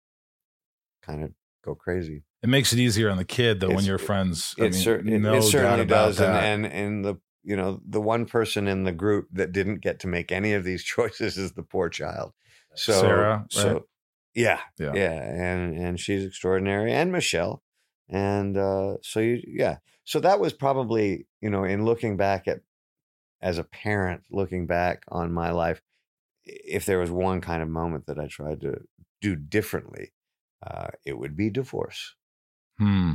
kind of go crazy. It makes it easier on the kid though when It's- your friends. I It, mean, cer- it, no it certainly does, and, and and the you know the one person in the group that didn't get to make any of these choices is the poor child. So Sarah, so yeah, Yeah. yeah, and and she's extraordinary, and Michelle, and uh, so you yeah, so that was probably you know in looking back at as a parent looking back on my life, if there was one kind of moment that I tried to do differently, uh, it would be divorce. Hmm.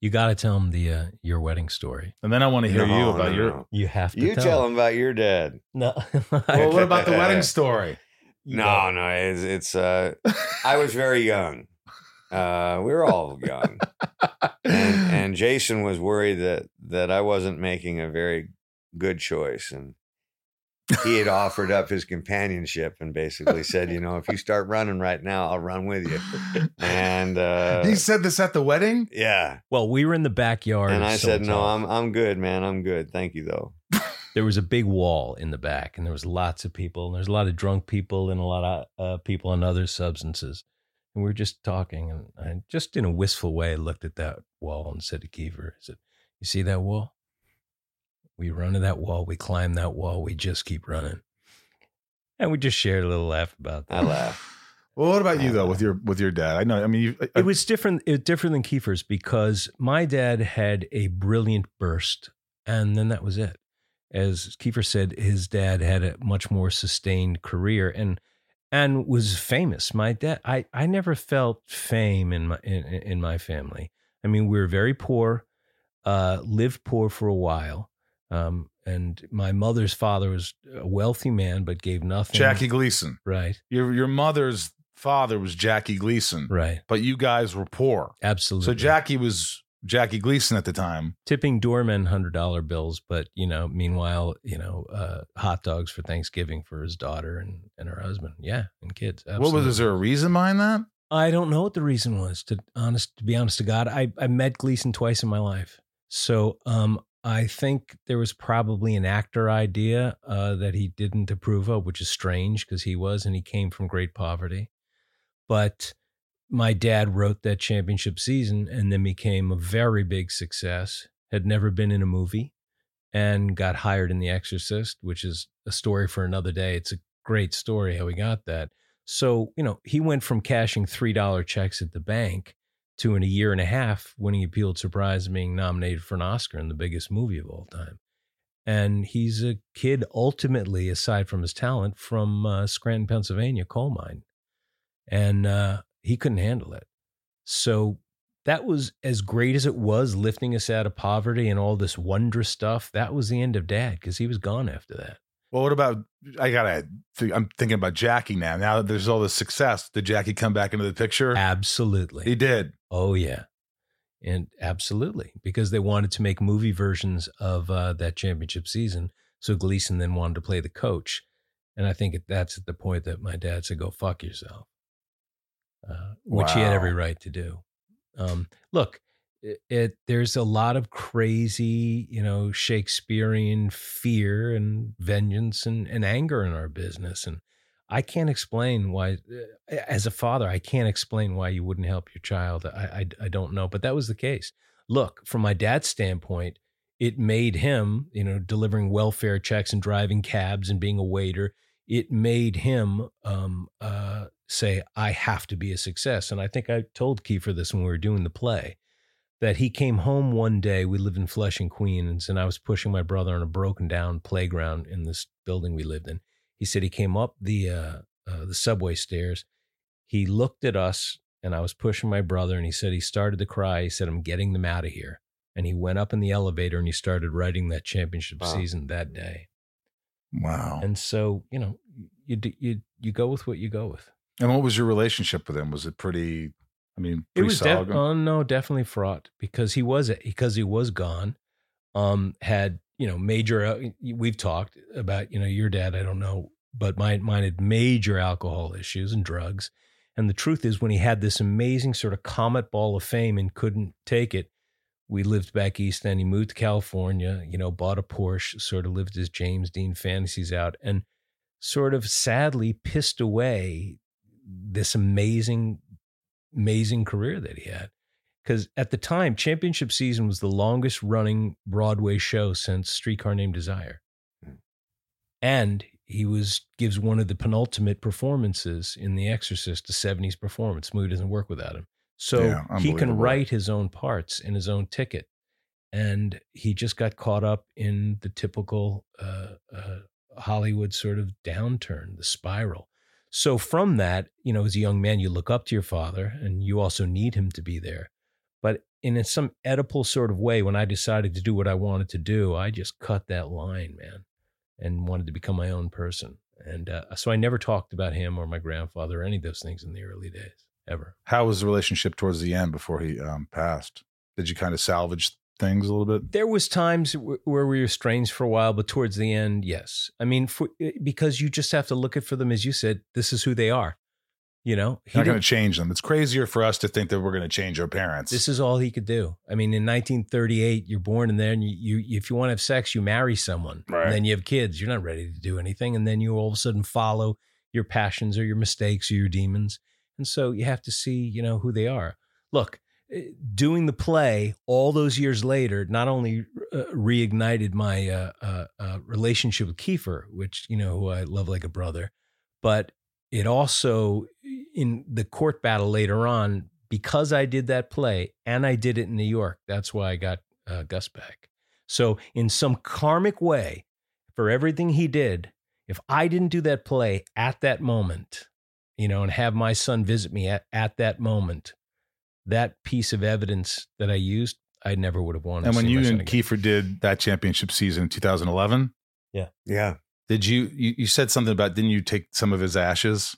You got to tell them the uh, your wedding story. And then I want to hear you about no, your. no. You have to You tell, tell him about your dad. No, Well, what about the wedding story? You No, got- no, it's it's. Uh, I was very young. Uh, we were all young, and, and Jason was worried that that I wasn't making a very good choice, and he had offered up his companionship and basically said, you know, if you start running right now, I'll run with you. And uh, he said this at the wedding. yeah, Well, we were in the backyard. and of I said, no, house. I'm I'm good, man, I'm good. Thank you, though. there was a big wall in the back and there was lots of people and there's a lot of drunk people and a lot of uh, people on other substances and we were just talking and i just in a wistful way looked at that wall and said to Kiefer, i said you see that wall we run to that wall we climb that wall we just keep running and we just shared a little laugh about that I laughed. Well, what about you though uh, with your with your dad? I know. I mean, you, I, It was different. It was different than Kiefer's because my dad had a brilliant burst, and then that was it. As Kiefer said, his dad had a much more sustained career and and was famous. My dad, I I never felt fame in my in, in my family. I mean, we were very poor, uh, lived poor for a while. Um, and my mother's father was a wealthy man, but gave nothing. Jackie Gleason. right, Your your mother's father was Jackie Gleason, right, but you guys were poor. absolutely. So Jackie was Jackie Gleason at the time. tipping doormen hundred dollar bills, but you know, meanwhile, you know, uh, hot dogs for Thanksgiving for his daughter and, and her husband, yeah, and kids. What was? Is there a reason behind that? I don't know what the reason was. To honest, to be honest to God, I I met Gleason twice in my life, so um, I think there was probably an actor idea uh, that he didn't approve of, which is strange because he was and he came from great poverty. But my dad wrote that championship season and then became a very big success. Had never been in a movie and got hired in The Exorcist, which is a story for another day. It's a great story how he got that. So, you know, he went from cashing $3 checks at the bank to in a year and a half winning a Pulitzer Prize and being nominated for an Oscar in the biggest movie of all time. And he's a kid, ultimately, aside from his talent, from uh, Scranton, Pennsylvania, coal mine. And uh, he couldn't handle it. So that was as great as it was lifting us out of poverty and all this wondrous stuff. That was the end of dad because he was gone after that. Well, what about? I gotta. I'm thinking about Jackie now. Now that there's all this success, did Jackie come back into the picture? Absolutely. He did. Oh yeah, and absolutely because they wanted to make movie versions of uh, that championship season. So Gleason then wanted to play the coach, and I think that's at the point that my dad said, "Go fuck yourself," uh, which he had every right to do. Um, look, it, it there's a lot of crazy, you know, Shakespearean fear and vengeance and, and anger in our business, and I can't explain why, uh, as a father, I can't explain why you wouldn't help your child. I, I, I don't know, but that was the case. Look, from my dad's standpoint, it made him, you know, delivering welfare checks and driving cabs and being a waiter. It made him um, uh, say, "I have to be a success." And I think I told Kiefer this when we were doing the play that he came home one day. We lived in Flushing, Queens, and I was pushing my brother on a broken down playground in this building we lived in. He said he came up the uh, uh, the subway stairs. He looked at us, and I was pushing my brother, and he said he started to cry. He said, "I'm getting them out of here." And he went up in the elevator and he started writing that championship Wow. season that day. Wow. And so, you know, you you you go with what you go with. And what was your relationship with him? Was it pretty? I mean, It pretty was solid. def- oh no, definitely fraught because he was because he was gone. Um, had you know major. uh, We've talked about you know your dad. I don't know, but mine mine had major alcohol issues and drugs. And the truth is, when he had this amazing sort of comet ball of fame and couldn't take it, we lived back east. Then he moved to California. You know, bought a Porsche, sort of lived his James Dean fantasies out, and sort of sadly pissed away this amazing amazing career that he had. Because at the time, championship season was the longest running Broadway show since Streetcar Named Desire. Hmm. And he was gives one of the penultimate performances in The Exorcist, a 70s performance. Movie doesn't work without him. So Yeah, he can write his own parts in his own ticket. And he just got caught up in the typical uh, uh, Hollywood sort of downturn, the spiral. So from that, you know, as a young man, you look up to your father and you also need him to be there. But in some Oedipal sort of way, when I decided to do what I wanted to do, I just cut that line, man, and wanted to become my own person. And uh, so I never talked about him or my grandfather or any of those things in the early days, ever. How was the relationship towards the end before he um, passed? Did you kind of salvage things a little bit? There was times w- where we were estranged for a while, but towards the end, yes. I mean, for, eh, because you just have to look at for them, as you said, this is who they are. You know, he Not going to change them. It's crazier for us to think that we're going to change our parents. This is all he could do. I mean, in 1938, you're born and then you, you if you want to have sex, you marry someone. Right. And then you have kids. You're not ready to do anything. And then you all of a sudden follow your passions or your mistakes or your demons. And so you have to see, you know, who they are. Look, eh, doing the play all those years later not only uh, reignited my uh, uh, uh, relationship with Kiefer, which, you know, who I love like a brother, but it also in the court battle later on, because I did that play and I did it in New York, that's why I got uh, Gus back. So, in some karmic way, for everything he did, if I didn't do that play at that moment, you know, and have my son visit me at, at that moment, that piece of evidence that I used, I never would have won. And when you and Kiefer did that championship season in 2011, Yeah. Yeah, did you, you you said something about didn't you take some of his ashes?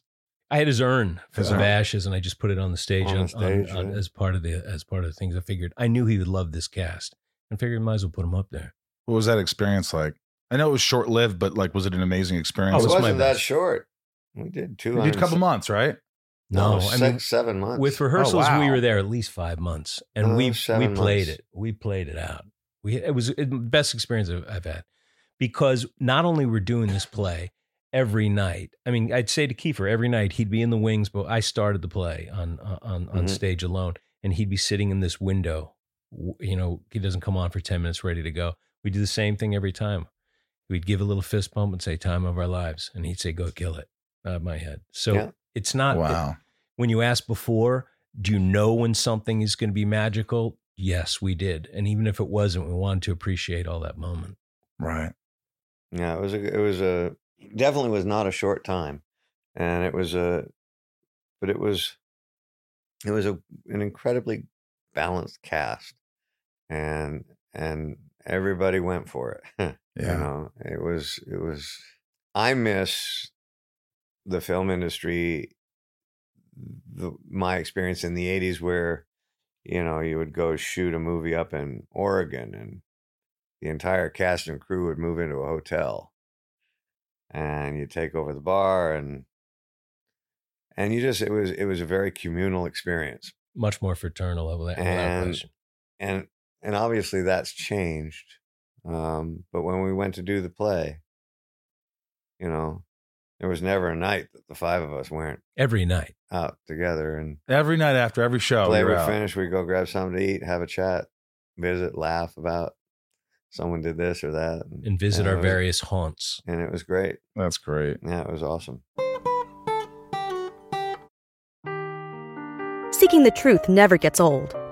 I had his urn His of urn. ashes, and I just put it on the stage, On on, the stage, on- on- yeah. as part of the as part of the things. I figured I knew he would love this cast, and figured might as well put him up there. What was that experience like? I know it was short lived, but like, was it an amazing experience? Oh, it it was my wasn't that best. short. We did two. you did a couple months, right? No, six, I mean seven months. with rehearsals we wow. were there at least five months, and Oh, we we played months. it. We played it out. We it was the best experience I've, I've had because not only we're doing this play every night. I mean, I'd say to Kiefer every night he'd be in the wings, but I started the play on on on Mhm. stage alone, and he'd be sitting in this window. You know, he doesn't come on for ten minutes, ready to go. We do the same thing every time. We'd give a little fist bump and say "Time of our lives," and he'd say "Go kill it." Out of my head. So Yeah. it's not wow. when you asked before, do you know when something is going to be magical? Yes, we did. And even if it wasn't, we wanted to appreciate all that moment. Right. Yeah, it was a it was a definitely was not a short time, and it was a, but it was, it was a an incredibly balanced cast, and and everybody went for it. you Yeah. know, it was it was. I miss the film industry. The my experience in the '80s, where you know you would go shoot a movie up in Oregon and the entire cast and crew would move into a hotel and you take over the bar and and you just it was it was a very communal experience Much more fraternal level without And- and and obviously that's changed um but when we went to do the play you know there was never a night that the five of us weren't Every night. out together and Every night after every show, play you're would finish we'd go grab something to eat have a chat visit laugh about someone did this or that And visit yeah, our was- various haunts. and it was great That's great. yeah it was awesome Seeking the truth never gets old.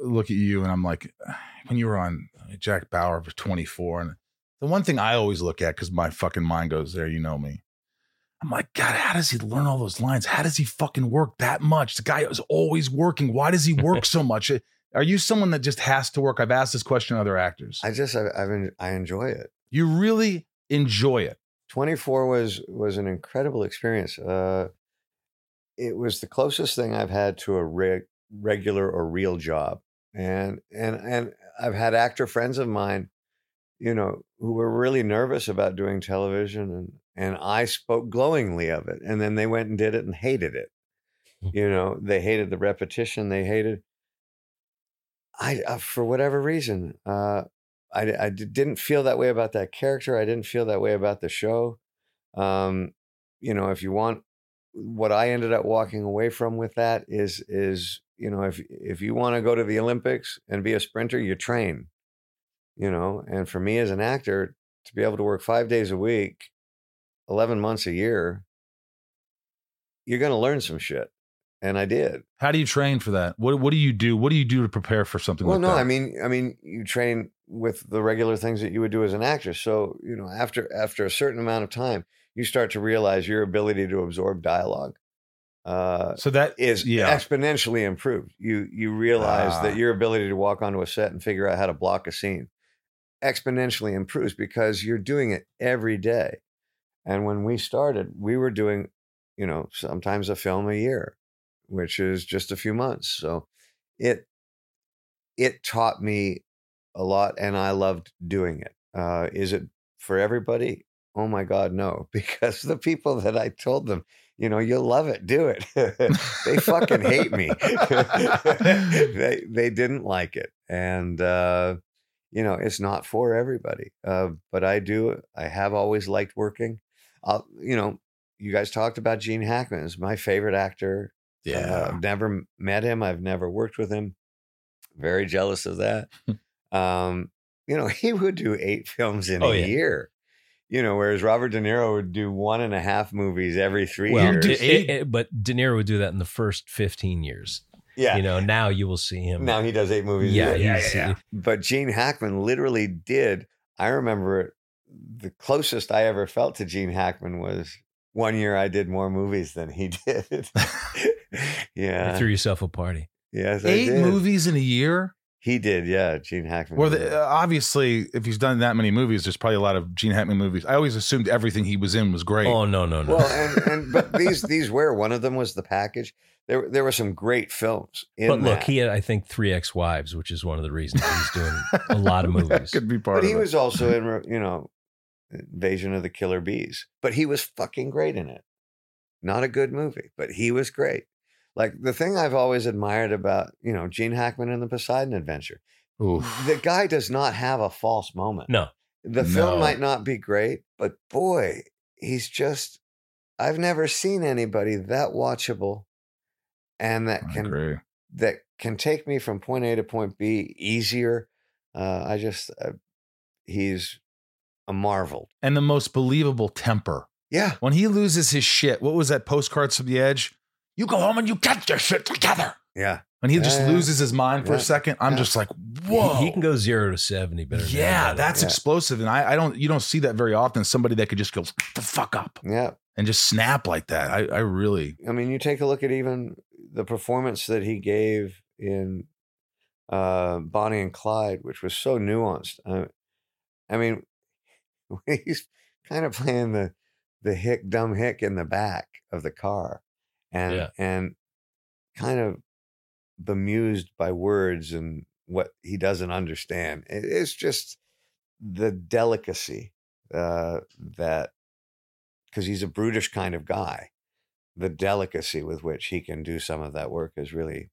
look at you and I'm like, when you were on Jack Bauer for 24, and the one thing I always look at because my fucking mind goes there, you know me. I'm like, God, how does he learn all those lines? How does he fucking work that much? The guy is always working. Why does he work so much? Are you someone that just has to work? I've asked this question to other actors. i just I, I've i enjoy it you really enjoy it. 24 was was an incredible experience. Uh, it was the closest thing I've had to a reg- regular or real job, and and and I've had actor friends of mine, you know, who were really nervous about doing television, and and I spoke glowingly of it, and then they went and did it and hated it. You know, they hated the repetition. They hated. I uh, for whatever reason, uh, I, I didn't feel that way about that character. I didn't feel that way about the show. Um, you know, if you want, what I ended up walking away from with that is is you know if if you want to go to the Olympics and be a sprinter, you train. You know, and for me as an actor to be able to work five days a week, eleven months a year, you're going to learn some shit, and I did. How do you train for that? What What do you do? What do you do to prepare for something like that? Well, like no, that? I mean, I mean, you train with the regular things that you would do as an actor. So, you know, after after a certain amount of time, you start to realize your ability to absorb dialogue uh, so that is yeah. exponentially improved. You you realize Ah. that your ability to walk onto a set and figure out how to block a scene exponentially improves because you're doing it every day. And when we started, we were doing, you know, sometimes a film a year, which is just a few months. So it it taught me a lot and I loved doing it. Uh, is it for everybody? Oh my God, no. Because the people that I told them, you know, you'll love it. Do it. they fucking hate me. they they didn't like it, and uh, you know, it's not for everybody. Uh, but I do. I have always liked working. I'll, you know, you guys talked about Gene Hackman is my favorite actor. Uh, I've never met him. I've never worked with him. Very jealous of that. um, you know, he would do eight films in Oh, a yeah. year. You know, whereas Robert De Niro would do one and a half movies every three Well, years. it- it- it- but De Niro would do that in the first 15 years. yeah. You know, now you will see him. now he does eight movies. a yeah, yeah, he's- But Gene Hackman literally did. I remember it, the closest I ever felt to Gene Hackman was one year I did more movies than he did. yeah. you yeah. threw yourself a party. Yes, I Eight did. movies in a year. He did, yeah. Gene Hackman. Well, the, uh, obviously, if he's done that many movies, there's probably a lot of Gene Hackman movies. I always assumed everything he was in was great. Oh no, no, no. well, and, and but these these were one of them was the package. There there were some great films in but look, that. he had I think three ex-wives, which is one of the reasons he's doing a lot of that movies. could be part but of he it. was also in you know Invasion of the Killer Bees. But he was fucking great in it. Not a good movie, but he was great. Like the thing I've always admired about you know Gene Hackman in the Poseidon Adventure, Oof. the guy does not have a false moment. No, The No. film might not be great, but boy, he's just I've never seen anybody that watchable and that I can agree. that can take me from point A to point B easier. Uh, I just uh, he's a marvel. And the most believable temper. Yeah. When he loses his shit, what was that postcards from the edge? You go home and you get your shit together. Yeah. When he Yeah, just yeah. loses his mind for a second, I'm Yeah. just like, whoa. he can go zero to seventy better. yeah, anybody. that's Yeah. explosive. And I, I don't you don't see that very often. Somebody that could just go the fuck up Yeah. and just snap like that. I, I really I mean, you take a look at even the performance that he gave in uh, Bonnie and Clyde, which was so nuanced. Uh, I mean, he's kind of playing the the hick, dumb hick in the back of the car, and Yeah. and kind of bemused by words and what he doesn't understand. It- It's just the delicacy uh, that because he's a brutish kind of guy the delicacy with which he can do some of that work is really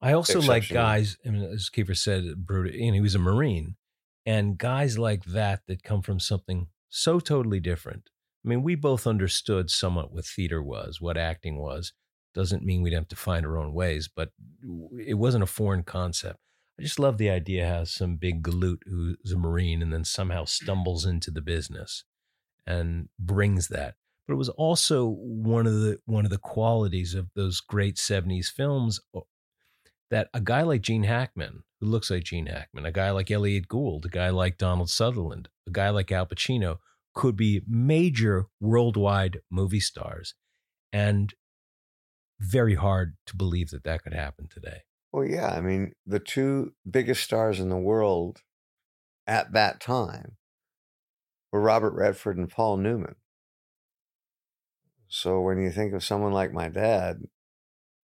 I also like guys. I mean, as Kiefer said, Brutus, you know, he was a Marine, and guys like that that come from something so totally different. I mean, we both understood somewhat what theater was, what acting was. Doesn't mean we'd have to find our own ways, but it wasn't a foreign concept. I just love the idea how some big galoot who's a Marine and then somehow stumbles into the business and brings that. But it was also one of the one of the qualities of those great '70s films that a guy like Gene Hackman, who looks like Gene Hackman, a guy like Elliot Gould, a guy like Donald Sutherland, a guy like Al Pacino could be major worldwide movie stars. And very hard to believe that that could happen today. well yeah i mean the two biggest stars in the world at that time were robert redford and paul newman so when you think of someone like my dad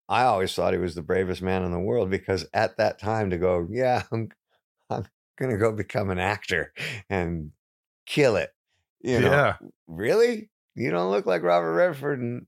i always thought he was the bravest man in the world because at that time to go yeah i'm, I'm gonna go become an actor and kill it you know yeah. really? You don't look like Robert Redford and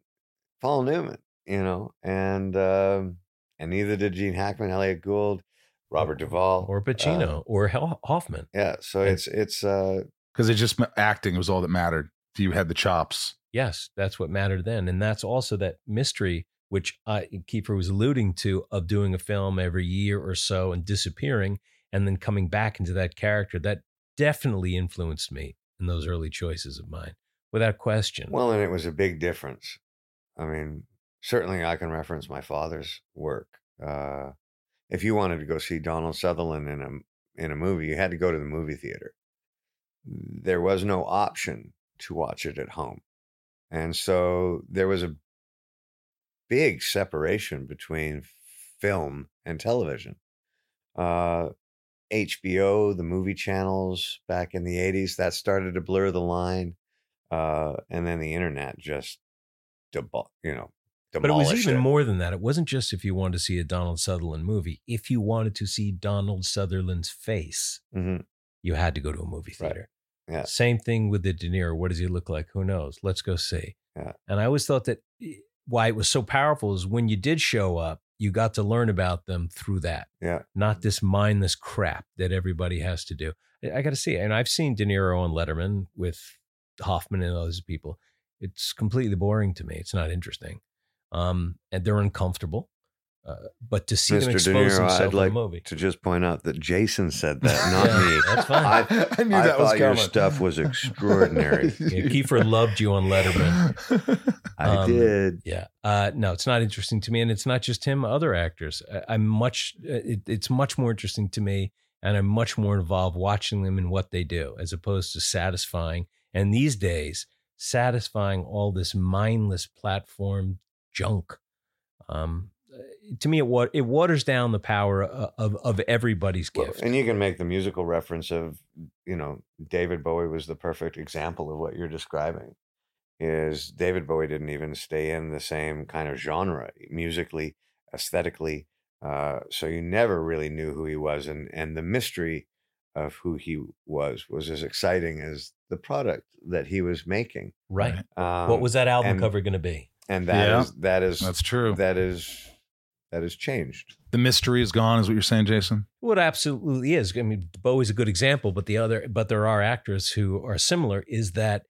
Paul Newman, you know, and um, and neither did Gene Hackman, Elliot Gould, Robert Duvall, Or Pacino Uh, or Hoffman. yeah, so it's it's uh, Because it just acting was all that mattered. If you had the chops. Yes, that's what mattered then. And that's also that mystery, which I, Kiefer was alluding to, of doing a film every year or so and disappearing and then coming back into that character. That definitely influenced me in those early choices of mine, without question. well, and it was a big difference. I mean, certainly I can reference my father's work. Uh, if you wanted to go see Donald Sutherland in a in a movie, you had to go to the movie theater. There was no option to watch it at home. And so there was a big separation between film and television. Uh, HBO, the movie channels back in the 80s, that started to blur the line. Uh, and then the internet just, you know, but it was even it. more than that. It wasn't just if you wanted to see a Donald Sutherland movie. If you wanted to see Donald Sutherland's face, Mhm. you had to go to a movie Right. theater. Yeah. Same thing with the De Niro. What does he look like? Who knows? Let's go see. Yeah. And I always thought that eh, why it was so powerful is when you did show up, you got to learn about them through that, Yeah. not this mindless crap that everybody has to do. I, I got to see. And I've seen De Niro and Letterman with Hoffman and those people. It's completely boring to me. It's not interesting. Um, and they're uncomfortable. Uh, but to see Mr. De expose Niro, themselves I'd like in a movie. to just point out that Jason said that, not Yeah, me. That's fine. I, I knew I that was thought your stuff was extraordinary. Yeah, Kiefer loved you on Letterman. I Um, did. Yeah. Uh, no, it's not interesting to me, and it's not just him. Other actors, I, I'm much. uh, It, it's much more interesting to me, and I'm much more involved watching them and what they do, as opposed to satisfying. And these days, satisfying all this mindless platform junk. Um, to me, it wa- it waters down the power of of, of everybody's Well, gift. and you can make the musical reference of, you know, David Bowie was the perfect example of what you're describing. Is David Bowie didn't even stay in the same kind of genre musically, aesthetically. Uh, so you never really knew who he was, and and the mystery of who he was was as exciting as the product that he was making. right. Um, what was that album and- cover going to be? And that is Yeah. that is That's true. that is that has changed. the mystery is gone, is what you're saying, Jason? Well, it absolutely is. I mean, Bowie's a good example, but the other, but there are actors who are similar. Is that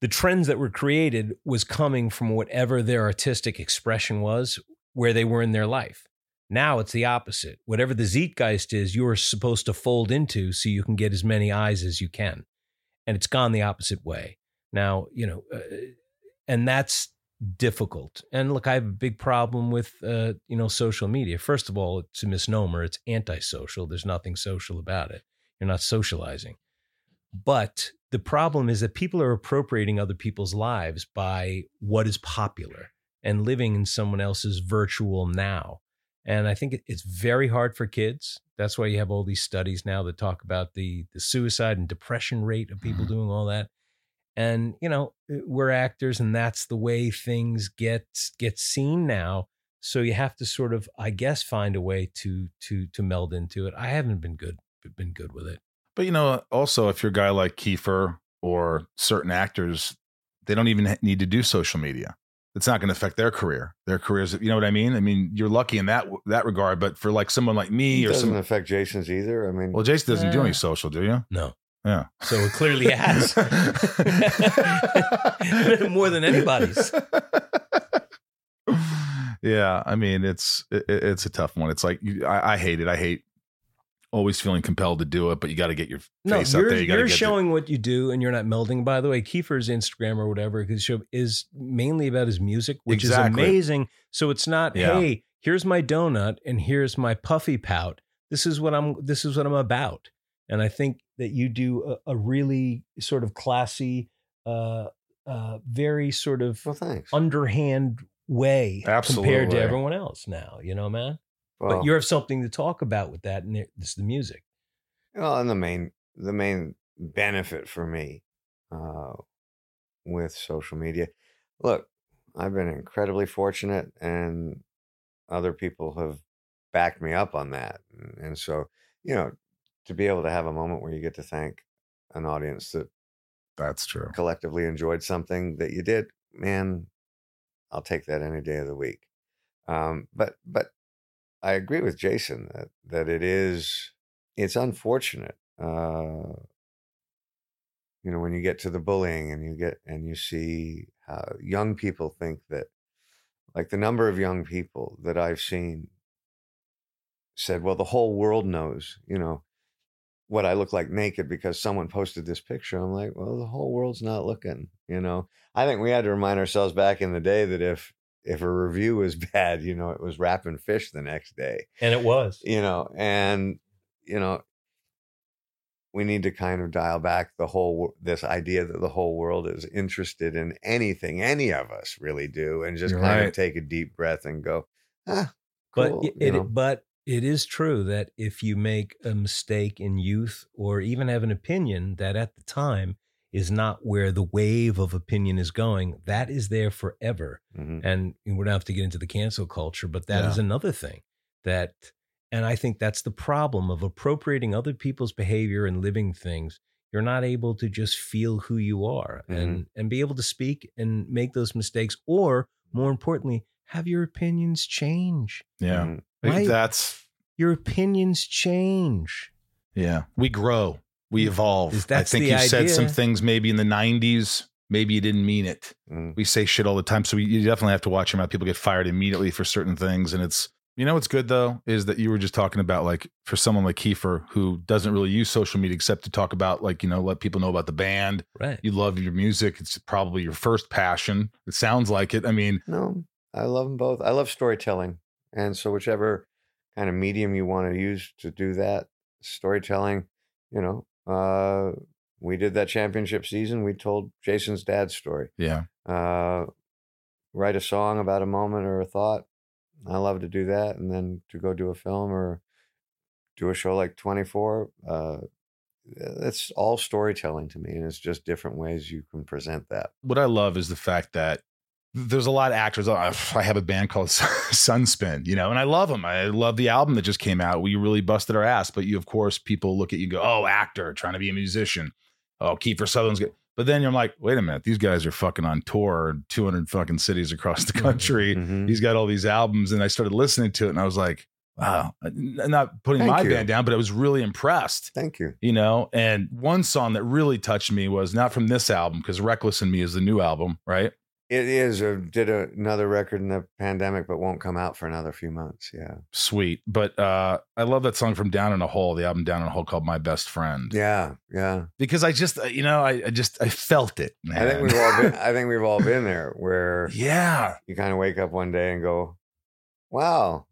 the trends that were created was coming from whatever their artistic expression was, where they were in their life. Now it's the opposite. Whatever the zeitgeist is, you are supposed to fold into so you can get as many eyes as you can, and it's gone the opposite way. Now, you know, uh, and that's difficult. And look, I have a big problem with uh, you know social media. First of all, it's a misnomer. It's antisocial. There's nothing social about it. You're not socializing. But the problem is that people are appropriating other people's lives by what is popular and living in someone else's virtual now. And I think it's very hard for kids. That's why you have all these studies now that talk about the the suicide and depression rate of people doing all that and you know eh, we're actors and that's the way things get get seen now so you have to sort of i guess find a way to to to meld into it i haven't been good been good with it But you know, also if you're a guy like Kiefer or certain actors, they don't even need to do social media. It's not going to affect their career. Their careers, you know what I mean? I mean, you're lucky in that that regard. But for like someone like me It or doesn't some, affect Jason's either. I mean, well, Jason doesn't do any eh. social, do you? no Yeah. so it clearly has more than anybody's yeah, I mean, it's it, it's a tough one. It's like you, I, I hate it. I hate always feeling compelled to do it, but you got to get your no face out you're, there. You the- showing what you do and you're not melding by the way kiefer's instagram or whatever his show is mainly about his music which Exactly. is amazing so it's not Yeah. hey here's my donut and here's my puffy pout this is what i'm this is what i'm about and i think that you do a, a really sort of classy uh uh very sort of well, underhand way compared to everyone else now you know man? Well, but you have something to talk about with that and it- it's the music. Well, and the main the main benefit for me uh, with social media, look, I've been incredibly fortunate, and other people have backed me up on that, and, and so you know, to be able to have a moment where you get to thank an audience that That's true. collectively enjoyed something that you did, man, I'll take that any day of the week. Um, but but I agree with Jason that that it is it's unfortunate. Uh, you know, when you get to the bullying and you get and you see how young people think that, like the number of young people that I've seen said, "Well, the whole world knows," you know, what I look like naked because someone posted this picture. I'm like, well, the whole world's not looking, you know. I think we had to remind ourselves back in the day that if if a review was bad, you know, it was wrapping fish the next day, and it was you know, and you know, we need to kind of dial back the whole this idea that the whole world is interested in anything any of us really do, and just You're kind right. of take a deep breath and go, ah, but it, you it- but it is true that if you make a mistake in youth or even have an opinion that at the time is not where the wave of opinion is going that is there forever Mhm. and we don't have to get into the cancel culture but that is Yeah. another thing that and i think that's the problem of appropriating other people's behavior and living things you're not able to just feel who you are and and be able to speak and make those mistakes or more importantly have your opinions change Yeah. Right. That's your opinions change yeah. We grow. We evolve. I think the you said some things maybe in the '90s. Maybe you didn't mean it. Mm. We say shit all the time, so we, you definitely have to watch your mouth. People get fired immediately for certain things, and it's you know what's good though is that you were just talking about like for someone like Kiefer who doesn't really use social media except to talk about like you know let people know about the band. right You love your music. It's probably your first passion. It sounds like it. I mean, No, I love them both. I love storytelling. And so, whichever kind of medium you want to use to do that, storytelling, you know, uh, we did that championship season. We told Jason's dad's story. yeah, Uh, write a song about a moment or a thought. I love to do that. And then to go do a film or do a show like 24, uh, it's all storytelling to me. And it's just different ways you can present that. what I love is the fact that there's a lot of actors. I I have a band called Sunspin, you know, and I love them. I love the album that just came out. We really busted our ass, but you, of course, people look at you and go, "Oh, actor, trying to be a musician." Oh, Kiefer Sutherland's good. But then you're like, wait a minute, these guys are fucking on tour 200 fucking cities across the country. Mhm. He's got all these albums, and I started listening to it, and I was like, wow, not putting Thank my you. band down, but I was really impressed Thank you. you know and one song that really touched me was not from this album because Reckless & Me is the new album right It is. Uh, did a, another record in the pandemic, but won't come out for another few months. Yeah. sweet but uh i love that song from down in a hole the album down in a hole called my best friend Yeah. Yeah. because i just uh, you know i, I just i felt it man. I think we've all been. I think we've all been there, where yeah you kind of wake up one day and go, "Wow,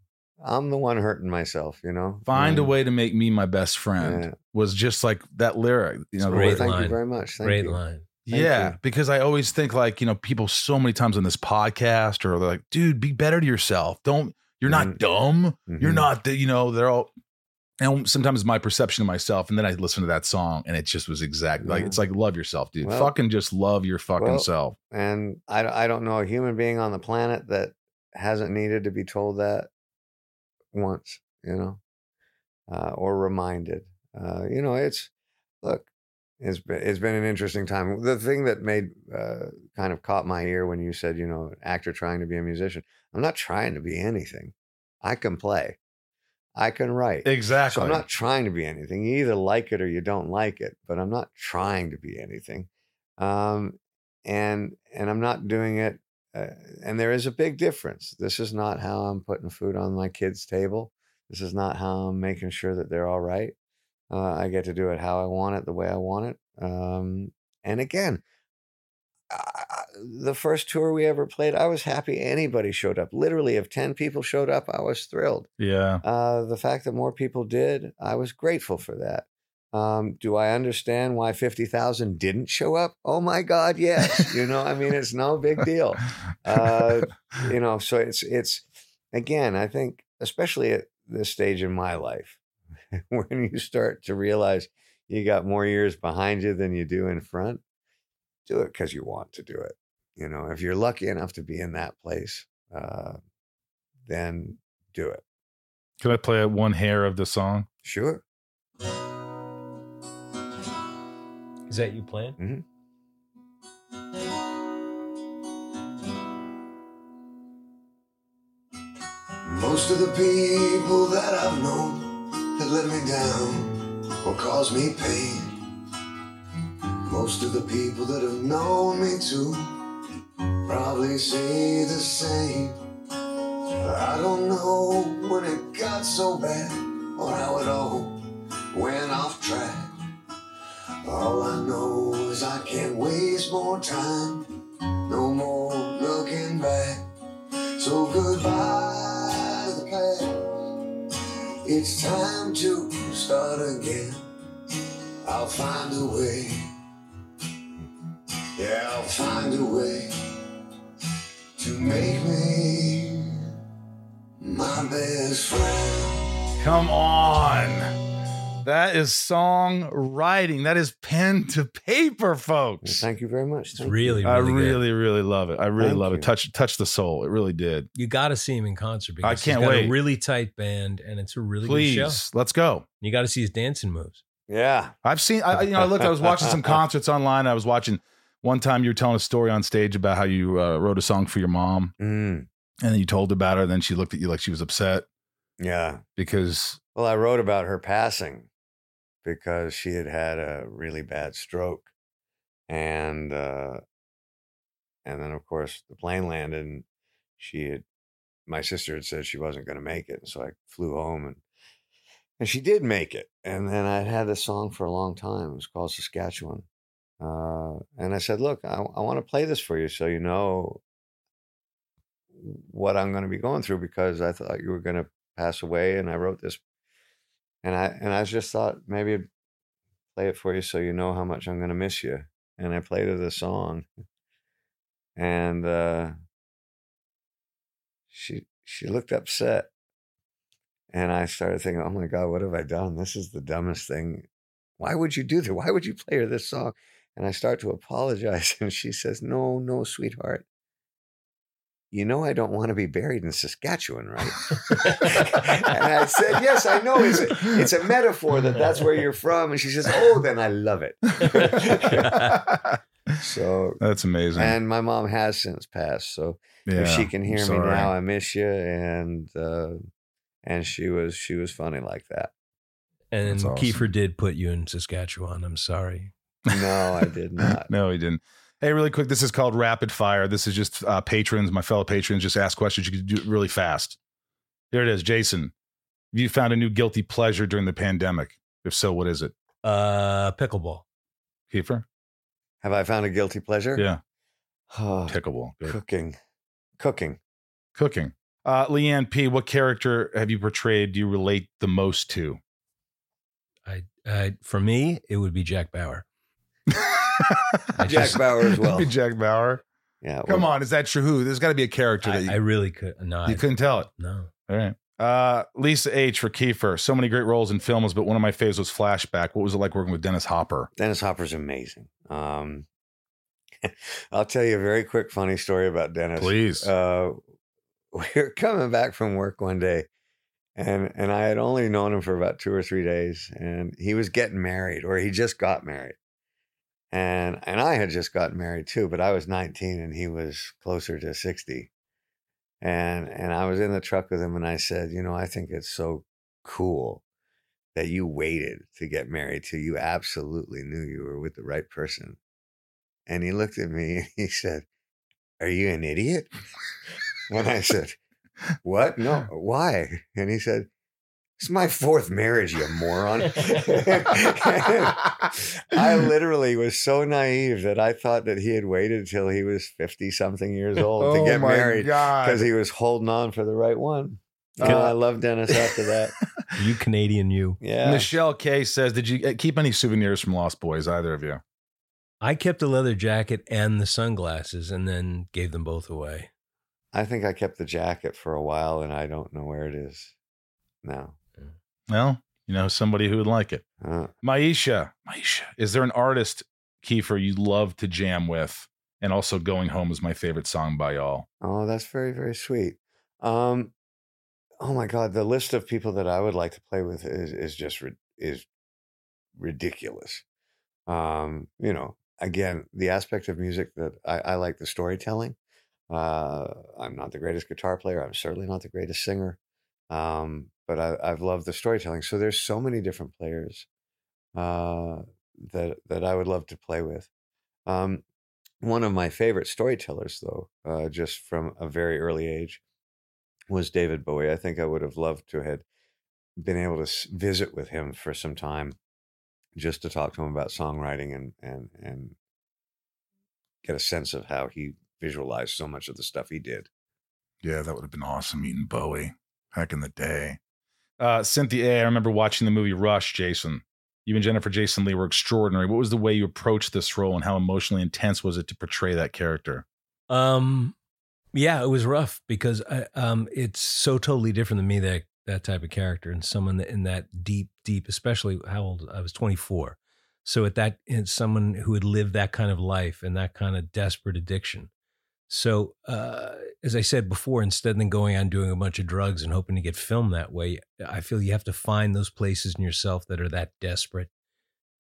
I'm the one hurting myself." You know. find a way to make me my best friend Yeah. was just like that lyric you know the Great way- Thank you very much. Thank great you. line Thank yeah, you. because I always think like, you know, people so many times on this podcast or they're like, dude, be better to yourself. Don't, you're not Mhm. dumb. You're Mhm. not, the, you know, they're all, and sometimes my perception of myself. And then I listen to that song and it just was exactly like, it's like, love yourself, dude. Well- fucking just love your fucking well, self. And I, I don't know a human being on the planet that hasn't needed to be told that once, you know, uh, or reminded. Uh, you know, it's look, it's been it's been an interesting time. The thing that made uh, kind of caught my ear when you said, you know, actor trying to be a musician. I'm not trying to be anything. I can play. I can write. Exactly. So I'm not trying to be anything. You either like it or you don't like it, but I'm not trying to be anything. Um, and and I'm not doing it. Uh, and there is a big difference. This is not how I'm putting food on my kids' table. This is not how I'm making sure that they're all right. Uh, I get to do it how I want it, the way I want it. Um, and again, I, the first tour we ever played, I was happy anybody showed up. Literally, if 10 people showed up, I was thrilled. yeah. Uh, the fact that more people did, I was grateful for that. Um, do I understand why 50,000 didn't show up? Oh my God, yes. you know, I mean, it's no big deal. Uh, you know, so it's, it's, again, I think, especially at this stage in my life, when you start to realize you got more years behind you than you do in front, do it because you want to do it. You know, if you're lucky enough to be in that place, uh, then do it. Can I play one hair of the song? Sure. is that you playing Most of the people that I've known have let me down or caused me pain. Most of the people that have known me too probably say the same. I don't know when it got so bad or how it all went off track. All I know is I can't waste more time, no more looking back. So goodbye. It's time to start again. I'll find a way. Yeah, I'll find a way to make me my best friend. Come on. That is song writing. That is pen to paper, Well, folks. thank you very much. it's Thank you. really I really, good. really, really love it. I really Thank love you. it. Touch, touch the soul. It really did. you got to see him in concert because I can't he's got wait. a really tight band and it's a really Please, good show let's go. you got to see his dancing moves Yeah. I've seen. I, you know, I looked. I was watching some concerts online. I was watching. One time, you were telling a story on stage about how you uh, wrote a song for your mom, Mm, and then you told about her. And then she looked at you like she was upset yeah. because Well, I wrote about her passing because she had had a really bad stroke, and uh, and then of course the plane landed, and she had my sister had said she wasn't going to make it, and so I flew home and and she did make it, and then I'd had this song for a long time. It was called Saskatchewan, uh, and I said, "Look, I, I want to play this for you, so you know." what I'm going to be going through because I thought you were going to pass away and I wrote this and I and I just thought maybe I'd play it for you so you know how much I'm gonna miss you. And I played her the song, and uh, she she looked upset, and I started thinking, "Oh my God, what have I done? This is the dumbest thing. Why would you do that? Why would you play her this song?" And I start to apologize, and she says, "No, no, sweetheart." You know I don't want to be buried in Saskatchewan, right? and I said, "Yes, I know. It's a, it's a metaphor that that's where you're from." And she says, "Oh, then I love it." so, that's amazing. and my mom has since passed. So yeah, if she can hear me now, I miss you. And uh, and she was she was funny like that. And That's awesome. Kiefer did put you in Saskatchewan. I'm sorry. No, I did not. no, he didn't. Hey, really quick. This is called rapid fire. This is just uh, patrons, my fellow patrons, just ask questions. You can do it really fast. Here it is, Jason. Have you found a new guilty pleasure during the pandemic? If so, what is it? Uh, pickleball. Kiefer? Have I found a guilty pleasure? Yeah, Oh, pickleball. Good. cooking, cooking. Cooking. Uh, Leanne P. What character have you portrayed? Do you relate the most to? I, I, for me, it would be Jack Bauer. I Jack Bauer as well. Be Jack Bauer. Yeah. Come on, is that true? Who? There's got to be a character that I, you, I really could. No, you I, couldn't tell it. no. All right. Uh, Lisa H for Kiefer. So many great roles in films, but one of my favorites was Flashback. What was it like working with Dennis Hopper? Dennis Hopper's amazing. Um, I'll tell you a very quick funny story about Dennis. Please. Uh, we were coming back from work one day, and and I had only known him for about two or three days, and he was getting married, or he just got married, and and I had just gotten married too, but I was nineteen and he was closer to sixty, and and I was in the truck with him, and I said, you know, I think it's so cool that you waited to get married till you absolutely knew you were with the right person. And he looked at me and he said, Are you an idiot? and I said, What? No, why? And he said, It's my fourth marriage, you moron. I literally was so naive that I thought that he had waited till he was 50 something years old to get married Oh because he was holding on for the right one. Oh, Uh, I love Dennis after that. You Canadian, you. Yeah. Michelle K says, "Did you uh, keep any souvenirs from Lost Boys? Either of you? I kept the leather jacket and the sunglasses, and then gave them both away. I think I kept the jacket for a while and I don't know where it is now. Well, you know somebody who would like it. Uh, Maisha, Maisha, is there an artist Kiefer you love to jam with? And also, "Going Home" is my favorite song by y'all. oh, that's very, very sweet. Um, oh my God, the list of people that I would like to play with is, is just, is ridiculous. Um, you know, again, the aspect of music that I, I like the storytelling. Uh, I'm not the greatest guitar player. I'm certainly not the greatest singer. Um, but I, I've loved the storytelling. So there's so many different players uh, that that I would love to play with. Um, one of my favorite storytellers, though, uh, just from a very early age, was David Bowie. I think I would have loved to had been able to visit with him for some time, just to talk to him about songwriting and and and get a sense of how he visualized so much of the stuff he did. Yeah, that would have been awesome meeting Bowie back in the day. Uh, Cynthia I remember watching the movie Rush, Jason. You and Jennifer Jason Lee were extraordinary. What was the way you approached this role and how emotionally intense was it to portray that character? Um, yeah, it was rough because I, um, it's so totally different than me that that type of character and someone in that deep, deep, especially how old I was twenty four. So at that, someone who had lived that kind of life and that kind of desperate addiction. So uh, as I said before, instead of going on doing a bunch of drugs and hoping to get filmed that way, I feel you have to find those places in yourself that are that desperate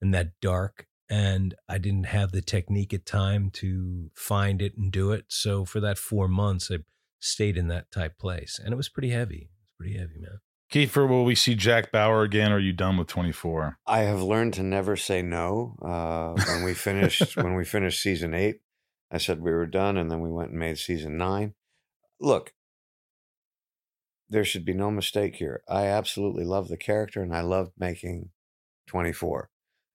and that dark. And I didn't have the technique at time to find it and do it. So for that four months, I stayed in that type place, and it was pretty heavy. It's pretty heavy, man. Kiefer, will we see Jack Bauer again? Or are you done with 24? I have learned to never say no. Uh, when we finished when we finished season eight, I said we were done, and then we went and made season nine. Look, there should be no mistake here. I absolutely love the character, and I loved making twenty four.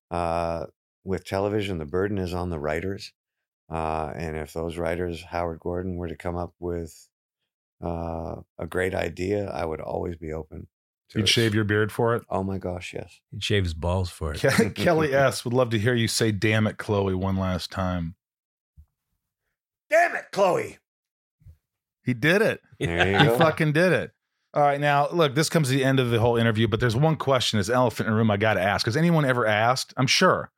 Uh, with television, the burden is on the writers, uh, and if those writers, Howard Gordon, were to come up with uh, a great idea, I would always be open. to You'd it. shave your beard for it? Oh my gosh, yes. He'd shave his balls for it. Kelly S. would love to hear you say, damn it, Chloe, one last time. Damn it, Chloe. He did it. There you He go. fucking did it. All right, now look, this comes to the end of the whole interview, but there's one question, this elephant in the room I got to ask. Has anyone ever asked? I'm sure.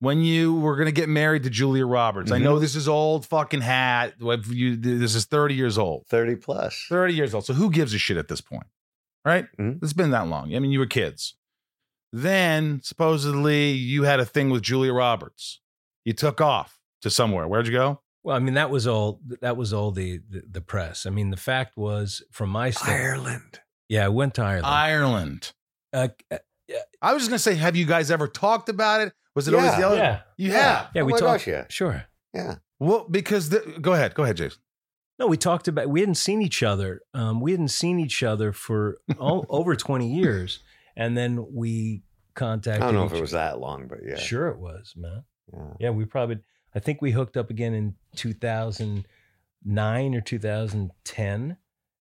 When you were going to get married to Julia Roberts, I Mhm. know this is old fucking hat. You, this is 30 years old. 30 plus. 30 years old. So who gives a shit at this point? Right? Mhm. It's been that long. I mean, you were kids. Then supposedly you had a thing with Julia Roberts. You took off to somewhere. Where'd you go? Well, I mean, that was all. That was all the the, the press. I mean, the fact was, from my standpoint, Ireland. yeah, I went to Ireland. Ireland. uh, uh, I was just gonna say, have you guys ever talked about it? Was it always the other? Yeah. You Yeah. have. yeah, Oh we talked. gosh, yeah. Sure. Yeah. Well, because the, go ahead, go ahead, Jason. No, we talked about. We hadn't seen each other. Um, we hadn't seen each other for o- over twenty years, and then we contacted. I don't know if it was that long, but yeah. Sure, it was, man. Yeah. Yeah, we probably. I think we hooked up again in two thousand nine or two thousand ten,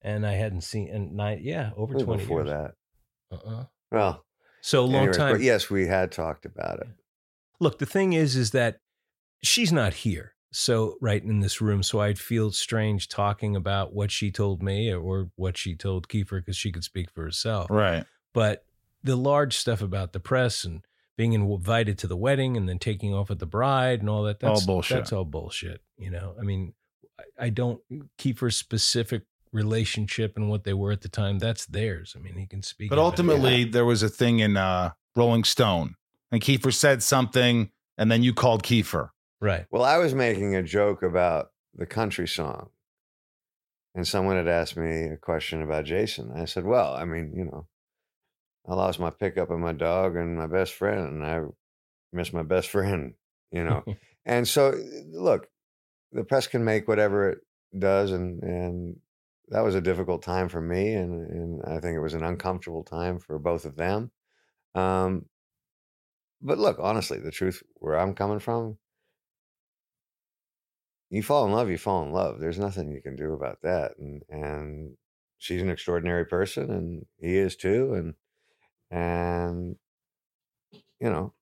and I hadn't seen and nine. Yeah, over Way twenty before years. that. Uh-uh. Well, So a long anyways, time. But yes, we had talked about it. look the thing is is that she's not here so right in this room so i'd feel strange talking about what she told me or what she told kiefer because she could speak for herself Right. but the large stuff about the press and being invited to the wedding and then taking off with the bride and all that. That's All bullshit. that's all bullshit you know i mean I, I don't kiefer's specific relationship and what they were at the time that's theirs i mean he can speak But of it. ultimately, there was a thing in uh, Rolling Stone, and Kiefer said something, and then you called Kiefer. right Well, I was making a joke about the country song. And someone had asked me a question about Jason. I said, Well, I mean, you know, I lost my pickup and my dog and my best friend, and I miss my best friend, you know. and so, look, the press can make whatever it does, and and that was a difficult time for me, and and I think it was an uncomfortable time for both of them. Um, but look, honestly, the truth where I'm coming from, you fall in love, you fall in love. There's nothing you can do about that, and and she's an extraordinary person, and he is too, and and you know,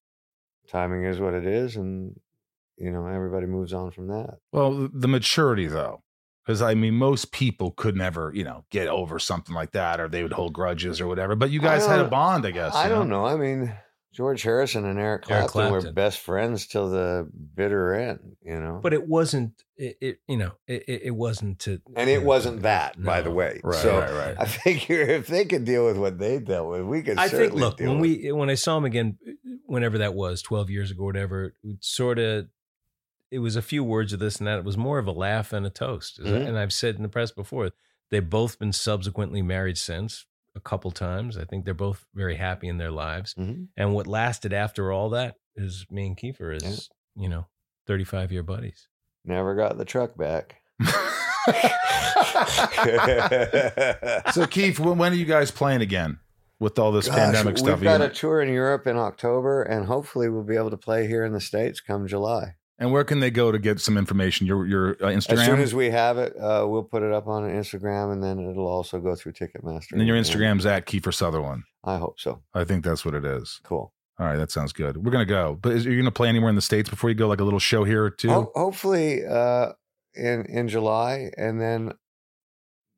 timing is what it is, and you know, everybody moves on from that. Well, the maturity, though, because I mean, most people could never, you know, get over something like that, or they would hold grudges or whatever. But you guys had a bond, I guess. I don't know. I mean, George Harrison and Eric Eric Clapton, were best friends till the bitter end, you know. but it wasn't it, it you know it, it it wasn't to and it wasn't that, by the way. Right, so right, right. I figure if they could deal with what they dealt with, we could. I think look deal when with we when I saw him again whenever that was 12 years ago or whatever sort of it was a few words of this and that it was more of a laugh and a toast Mhm. and I've said in the press before they've both been subsequently married since a couple times I think they're both very happy in their lives Mhm. and what lasted after all that is me and Kiefer is you know 35 year buddies Never got the truck back. so, Keith, when, when are you guys playing again with all this Gosh, pandemic stuff? we've got a tour in Europe in October, and hopefully we'll be able to play here in the states come July. And where can they go to get some information? Your your uh, Instagram. As soon as we have it, uh, we'll put it up on Instagram, and then it'll also go through Ticketmaster. and then your Instagram's at Kiefer Sutherland. I hope so. I think that's what it is. Cool. All right, that sounds good. We're gonna go, but is, are you gonna play anywhere in the states before you go? Like a little show here or two? Ho- hopefully uh, in in July, and then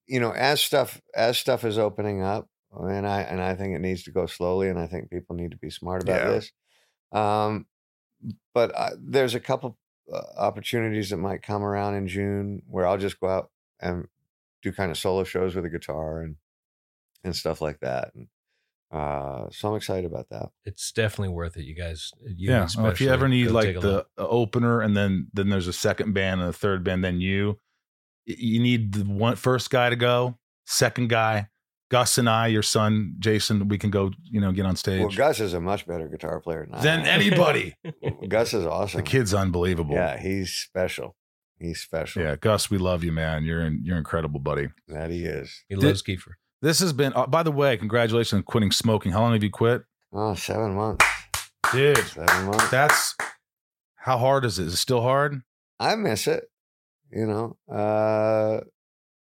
you know as stuff as stuff is opening up, and I and I think it needs to go slowly, and I think people need to be smart about Yeah. this. Um, but I, there's a couple uh, opportunities that might come around in June where I'll just go out and do kind of solo shows with a guitar and and stuff like that, and Uh, so I'm excited about that. It's definitely worth it. You guys, you yeah. Well, if you ever need go like the look. uh, opener and then then there's a second band and a third band, then you you need the one first guy to go, second guy, Gus and I, your son Jason, we can go, you know, get on stage. Well, Gus is a much better guitar player than than am. anybody. Gus is awesome. the kid's unbelievable. Yeah, he's special. He's special. Yeah, Gus, we love you, man. You're you're incredible, buddy. That he is. he Did- loves Kiefer. This has been. Uh, by the way, congratulations on quitting smoking. How long have you quit, Oh, seven months. dude? Seven months. That's how hard is it? Is it still hard? I miss it. You know, uh,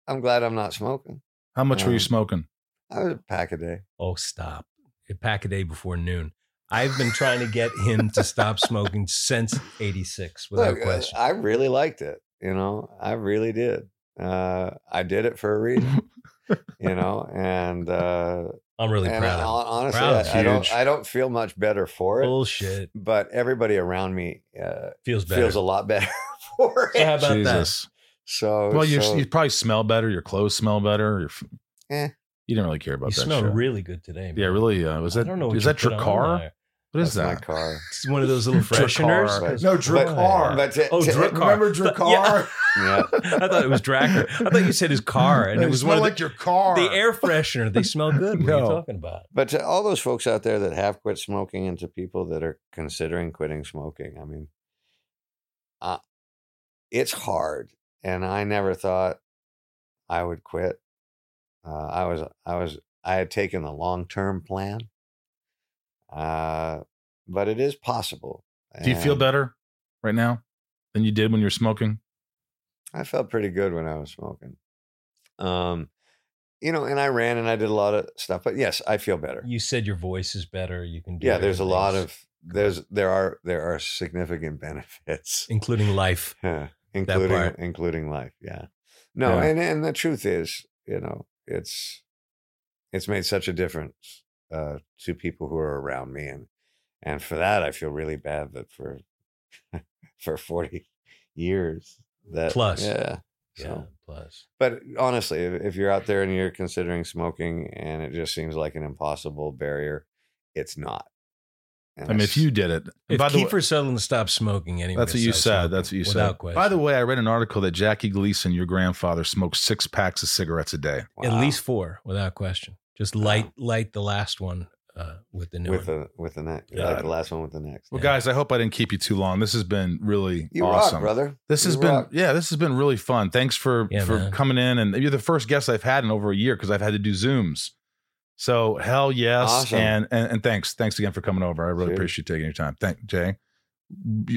I'm glad I'm not smoking. How much were you Um, smoking? I was a pack a day. Oh, stop! A pack a day before noon. I've been trying to get him to stop smoking since '86, without Look, uh, question. I really liked it. You know, I really did. Uh, I did it for a reason. you know, and uh, I'm really and proud. I- of honestly, Proud. I, I don't. Huge. I don't feel much better for it. Bullshit. But everybody around me uh, Feels better. feels a lot better for it. So how about Jesus. So, Well, you so- you probably smell better. Your clothes smell better. Your, f- Eh. You didn't really care about You that. smell shit. really good today. Man. Yeah, really. Uh, was I that? don't know. what Is you that put on Drakkar? What is that's my that? car. It's one of those little fresheners. Drakkar. No, Drakkar. But to- Oh, to- Drakkar. Remember But- Drakkar? yeah. Yeah. I thought it was Dracker. I thought you said his car, and it was one smell of like the, your car. the air freshener. They smell good. What are you talking about? But to all those folks out there that have quit smoking and to people that are considering quitting smoking, I mean, uh, it's hard. And I never thought I would quit. Uh, I was, I was, I had taken a long term plan. Uh, but it is possible. Do you feel better right now than you did when you were smoking? I felt pretty good when I was smoking. Um, you know, and I ran and I did a lot of stuff, but yes, I feel better. You said your voice is better. You can do yeah there's a lot of there's there are there are significant benefits including life. including including life yeah no Yeah. and and the truth is you know it's it's made such a difference uh to people who are around me and and for that i feel really bad that for for 40 years that Plus. yeah Yeah. Plus, but honestly, if, if you're out there and you're considering smoking and it just seems like an impossible barrier, it's not. And I mean, if you did it, if by the way- Kiefer Sutherland stopped smoking, anyone that's what you said. smoking, That's what you said. Question. By the way, I read an article that Jackie Gleason, your grandfather, smoked six packs of cigarettes a day. at least four, without question. Just light, light the last one uh, with the new with one. the with the next, Yeah. like the last one with the next. Well, Yeah. guys, I hope I didn't keep you too long. This has been really You awesome. rock, brother. This You has been yeah, this has been really fun. Thanks for Yeah, for man. coming in, and you're the first guest I've had in over a year because I've had to do zooms. So hell yes, Awesome. and, and and thanks thanks again for coming over. I really Sure. appreciate you taking your time. Thank Jay.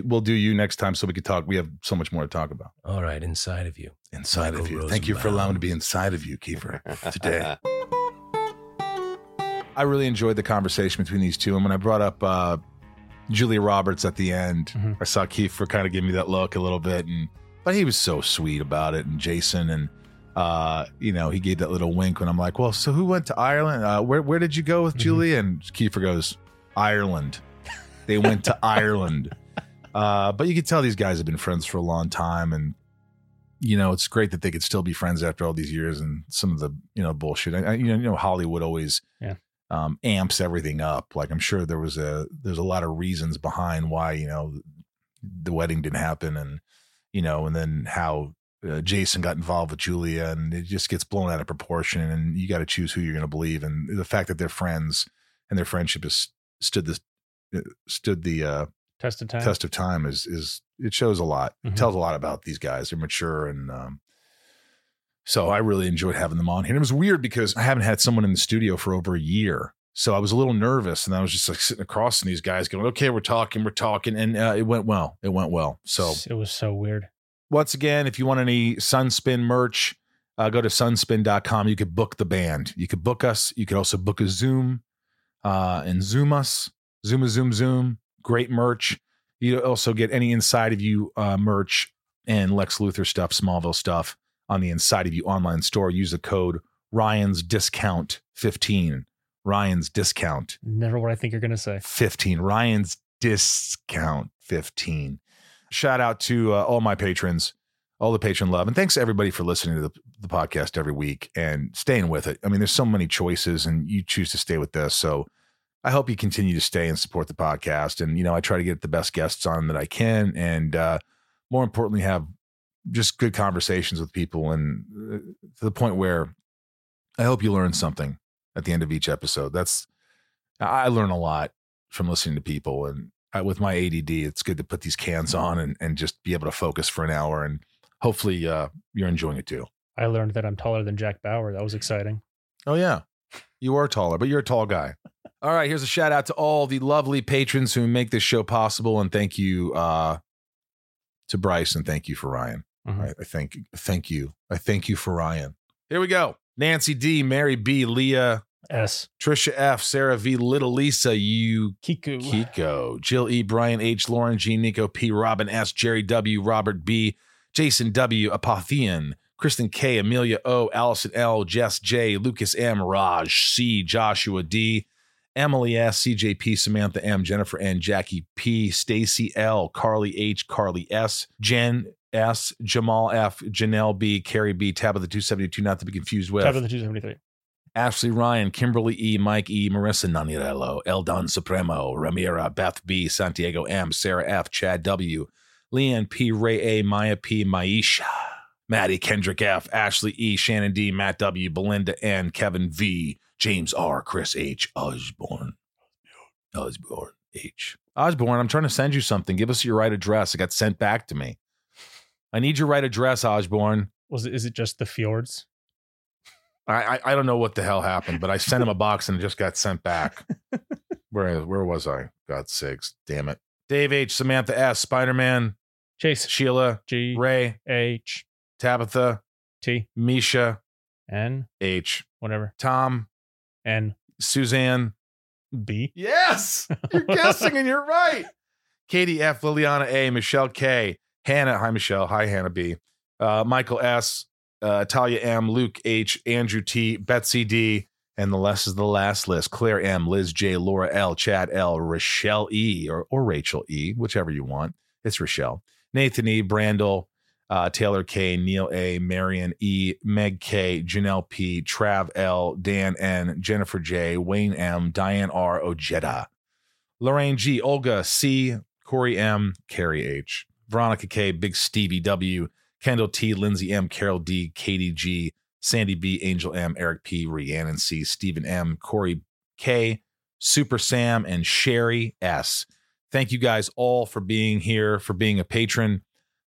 We'll do you next time so we can talk. We have so much more to talk about All right, inside of you. inside of Michael you. Thank you for allowing me to be inside of you, Kiefer, today. I really enjoyed the conversation between these two. And when I brought up uh, Julia Roberts at the end, Mhm. I saw Kiefer kind of give me that look a little bit, and but he was so sweet about it. And Jason, and uh, you know, he gave that little wink when I'm like, "Well, so who went to Ireland? Uh, where where did you go with Mhm. And Kiefer goes, "Ireland." They went to Ireland. Uh, but you could tell these guys have been friends for a long time, and you know, it's great that they could still be friends after all these years. And some of the you know bullshit, I, I- you know, you know, Hollywood always Yeah. um, amps everything up. Like I'm sure there was a there's a lot of reasons behind why you know the wedding didn't happen, and you know, and then how uh, Jason got involved with Julia, and it just gets blown out of proportion. And you got to choose who you're going to believe, and the fact that they're friends and their friendship has stood this uh, stood the uh, Test of time. test of time is is it shows a lot. It Mhm. tells a lot about these guys. They're mature and um, so I really enjoyed having them on here. And it was weird because I haven't had someone in the studio for over a year. So I was a little nervous and I was just like sitting across from these guys going, okay, we're talking, we're talking. And uh, it went well. It went well. So it was so weird. Once again, if you want any Sunspin merch, uh, go to sunspin.com. You could book the band. You could book us. You could also book a Zoom uh, and Zoom us. Zoom a Zoom Zoom. Great merch. You also get any Inside of You uh, merch and Lex Luthor stuff, Smallville stuff on the Inside of You online store. Use the code Ryan's Discount 15. Ryan's Discount Never what I think you're gonna say. 15. Ryan's discount 15. Shout out to uh, all my patrons. all the patron love. And thanks everybody for listening to the, the podcast every week and staying with it. I mean, there's so many choices and you choose to stay with this. So I hope you continue to stay and support the podcast. And, you know, I try to get the best guests on that I can. And uh, more importantly, have just good conversations with people and uh, to the point where I hope you learn something at the end of each episode. That's, I learn a lot from listening to people. And I, with my ADD, it's good to put these cans on and, and just be able to focus for an hour. And hopefully uh, you're enjoying it too. I learned that I'm taller than Jack Bauer. That was exciting. Oh, yeah. You are taller, but you're a tall guy. All right. Here's a shout out to all the lovely patrons who make this show possible. And thank you uh, to Bryce and thank you for Ryan. Mhm. I, I thank, thank you. I thank you for Ryan. Here we go. Nancy D, Mary B, Leah, S. Trisha F, Sarah V, Little Lisa, you Kiku. Kiko, Jill E, Brian H, Lauren G, Nico P, Robin S, Jerry W, Robert B, Jason W, Apothian, Kristen K, Amelia O, Allison L, Jess J, Lucas M, Raj C, Joshua D, Emily S, CJP, Samantha M, Jennifer N, Jackie P, Stacy L, Carly H, Carly S, Jen S, Jamal F, Janelle B, Carrie B, Tabitha 272, not to be confused with. Top of the 273. Ashley Ryan, Kimberly E, Mike E, Marissa Nanirello, Eldon Supremo, Ramira, Beth B, Santiago M, Sarah F, Chad W, Leanne P, Ray A, Maya P, Maisha, Maddie Kendrick F, Ashley E, Shannon D, Matt W, Belinda N, Kevin V, James R, Chris H, Osborne, Osborne H. Osborne, I'm trying to send you something. Give us your right address. It got sent back to me. I need your right address, Osborne. Was it, is it just the fjords? I, I I don't know what the hell happened, but I sent him a box and it just got sent back. where where was I? God's sakes, damn it. Dave H, Samantha S, Spider Man, Chase. Sheila, G. Ray, H. Tabitha, T. Misha, N. H, Whatever. Tom, N. Suzanne. B. Yes, you're guessing and you're right. Katie F, Liliana A, Michelle K, Hannah. Hi Michelle. Hi Hannah B. Uh, Michael S, uh, Talia M, Luke H, Andrew T, Betsy D, and the less is the last list. Claire M, Liz J, Laura L, Chad L, Rochelle E, or or Rachel E, whichever you want. It's Rochelle. Nathan E, Brandel, uh, Taylor K, Neil A, Marion E, Meg K, Janelle P, Trav L, Dan N, Jennifer J, Wayne M, Diane R, Ojeda, Lorraine G, Olga C, Corey M, Carrie H, Veronica K, Big Stevie W, Kendall T, Lindsay M, Carol D, Katie G, Sandy B, Angel M, Eric P, Rhiannon C, Stephen M, Corey K, Super Sam, and Sherry S. Thank you guys all for being here, for being a patron,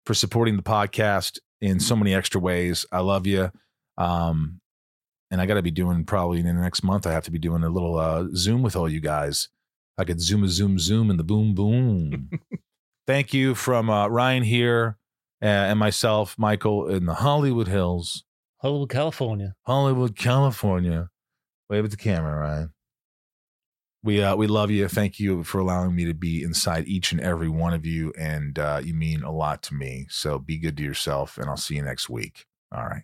for supporting the podcast in so many extra ways. I love you. Um, and I got to be doing probably in the next month, I have to be doing a little uh, Zoom with all you guys. I could zoom a zoom zoom and the boom boom. Thank you from uh, Ryan here uh, and myself, Michael, in the Hollywood Hills, Hollywood, California. Hollywood, California. Wave at the camera, Ryan. We uh, we love you. Thank you for allowing me to be inside each and every one of you, and uh, you mean a lot to me. So be good to yourself, and I'll see you next week. All right.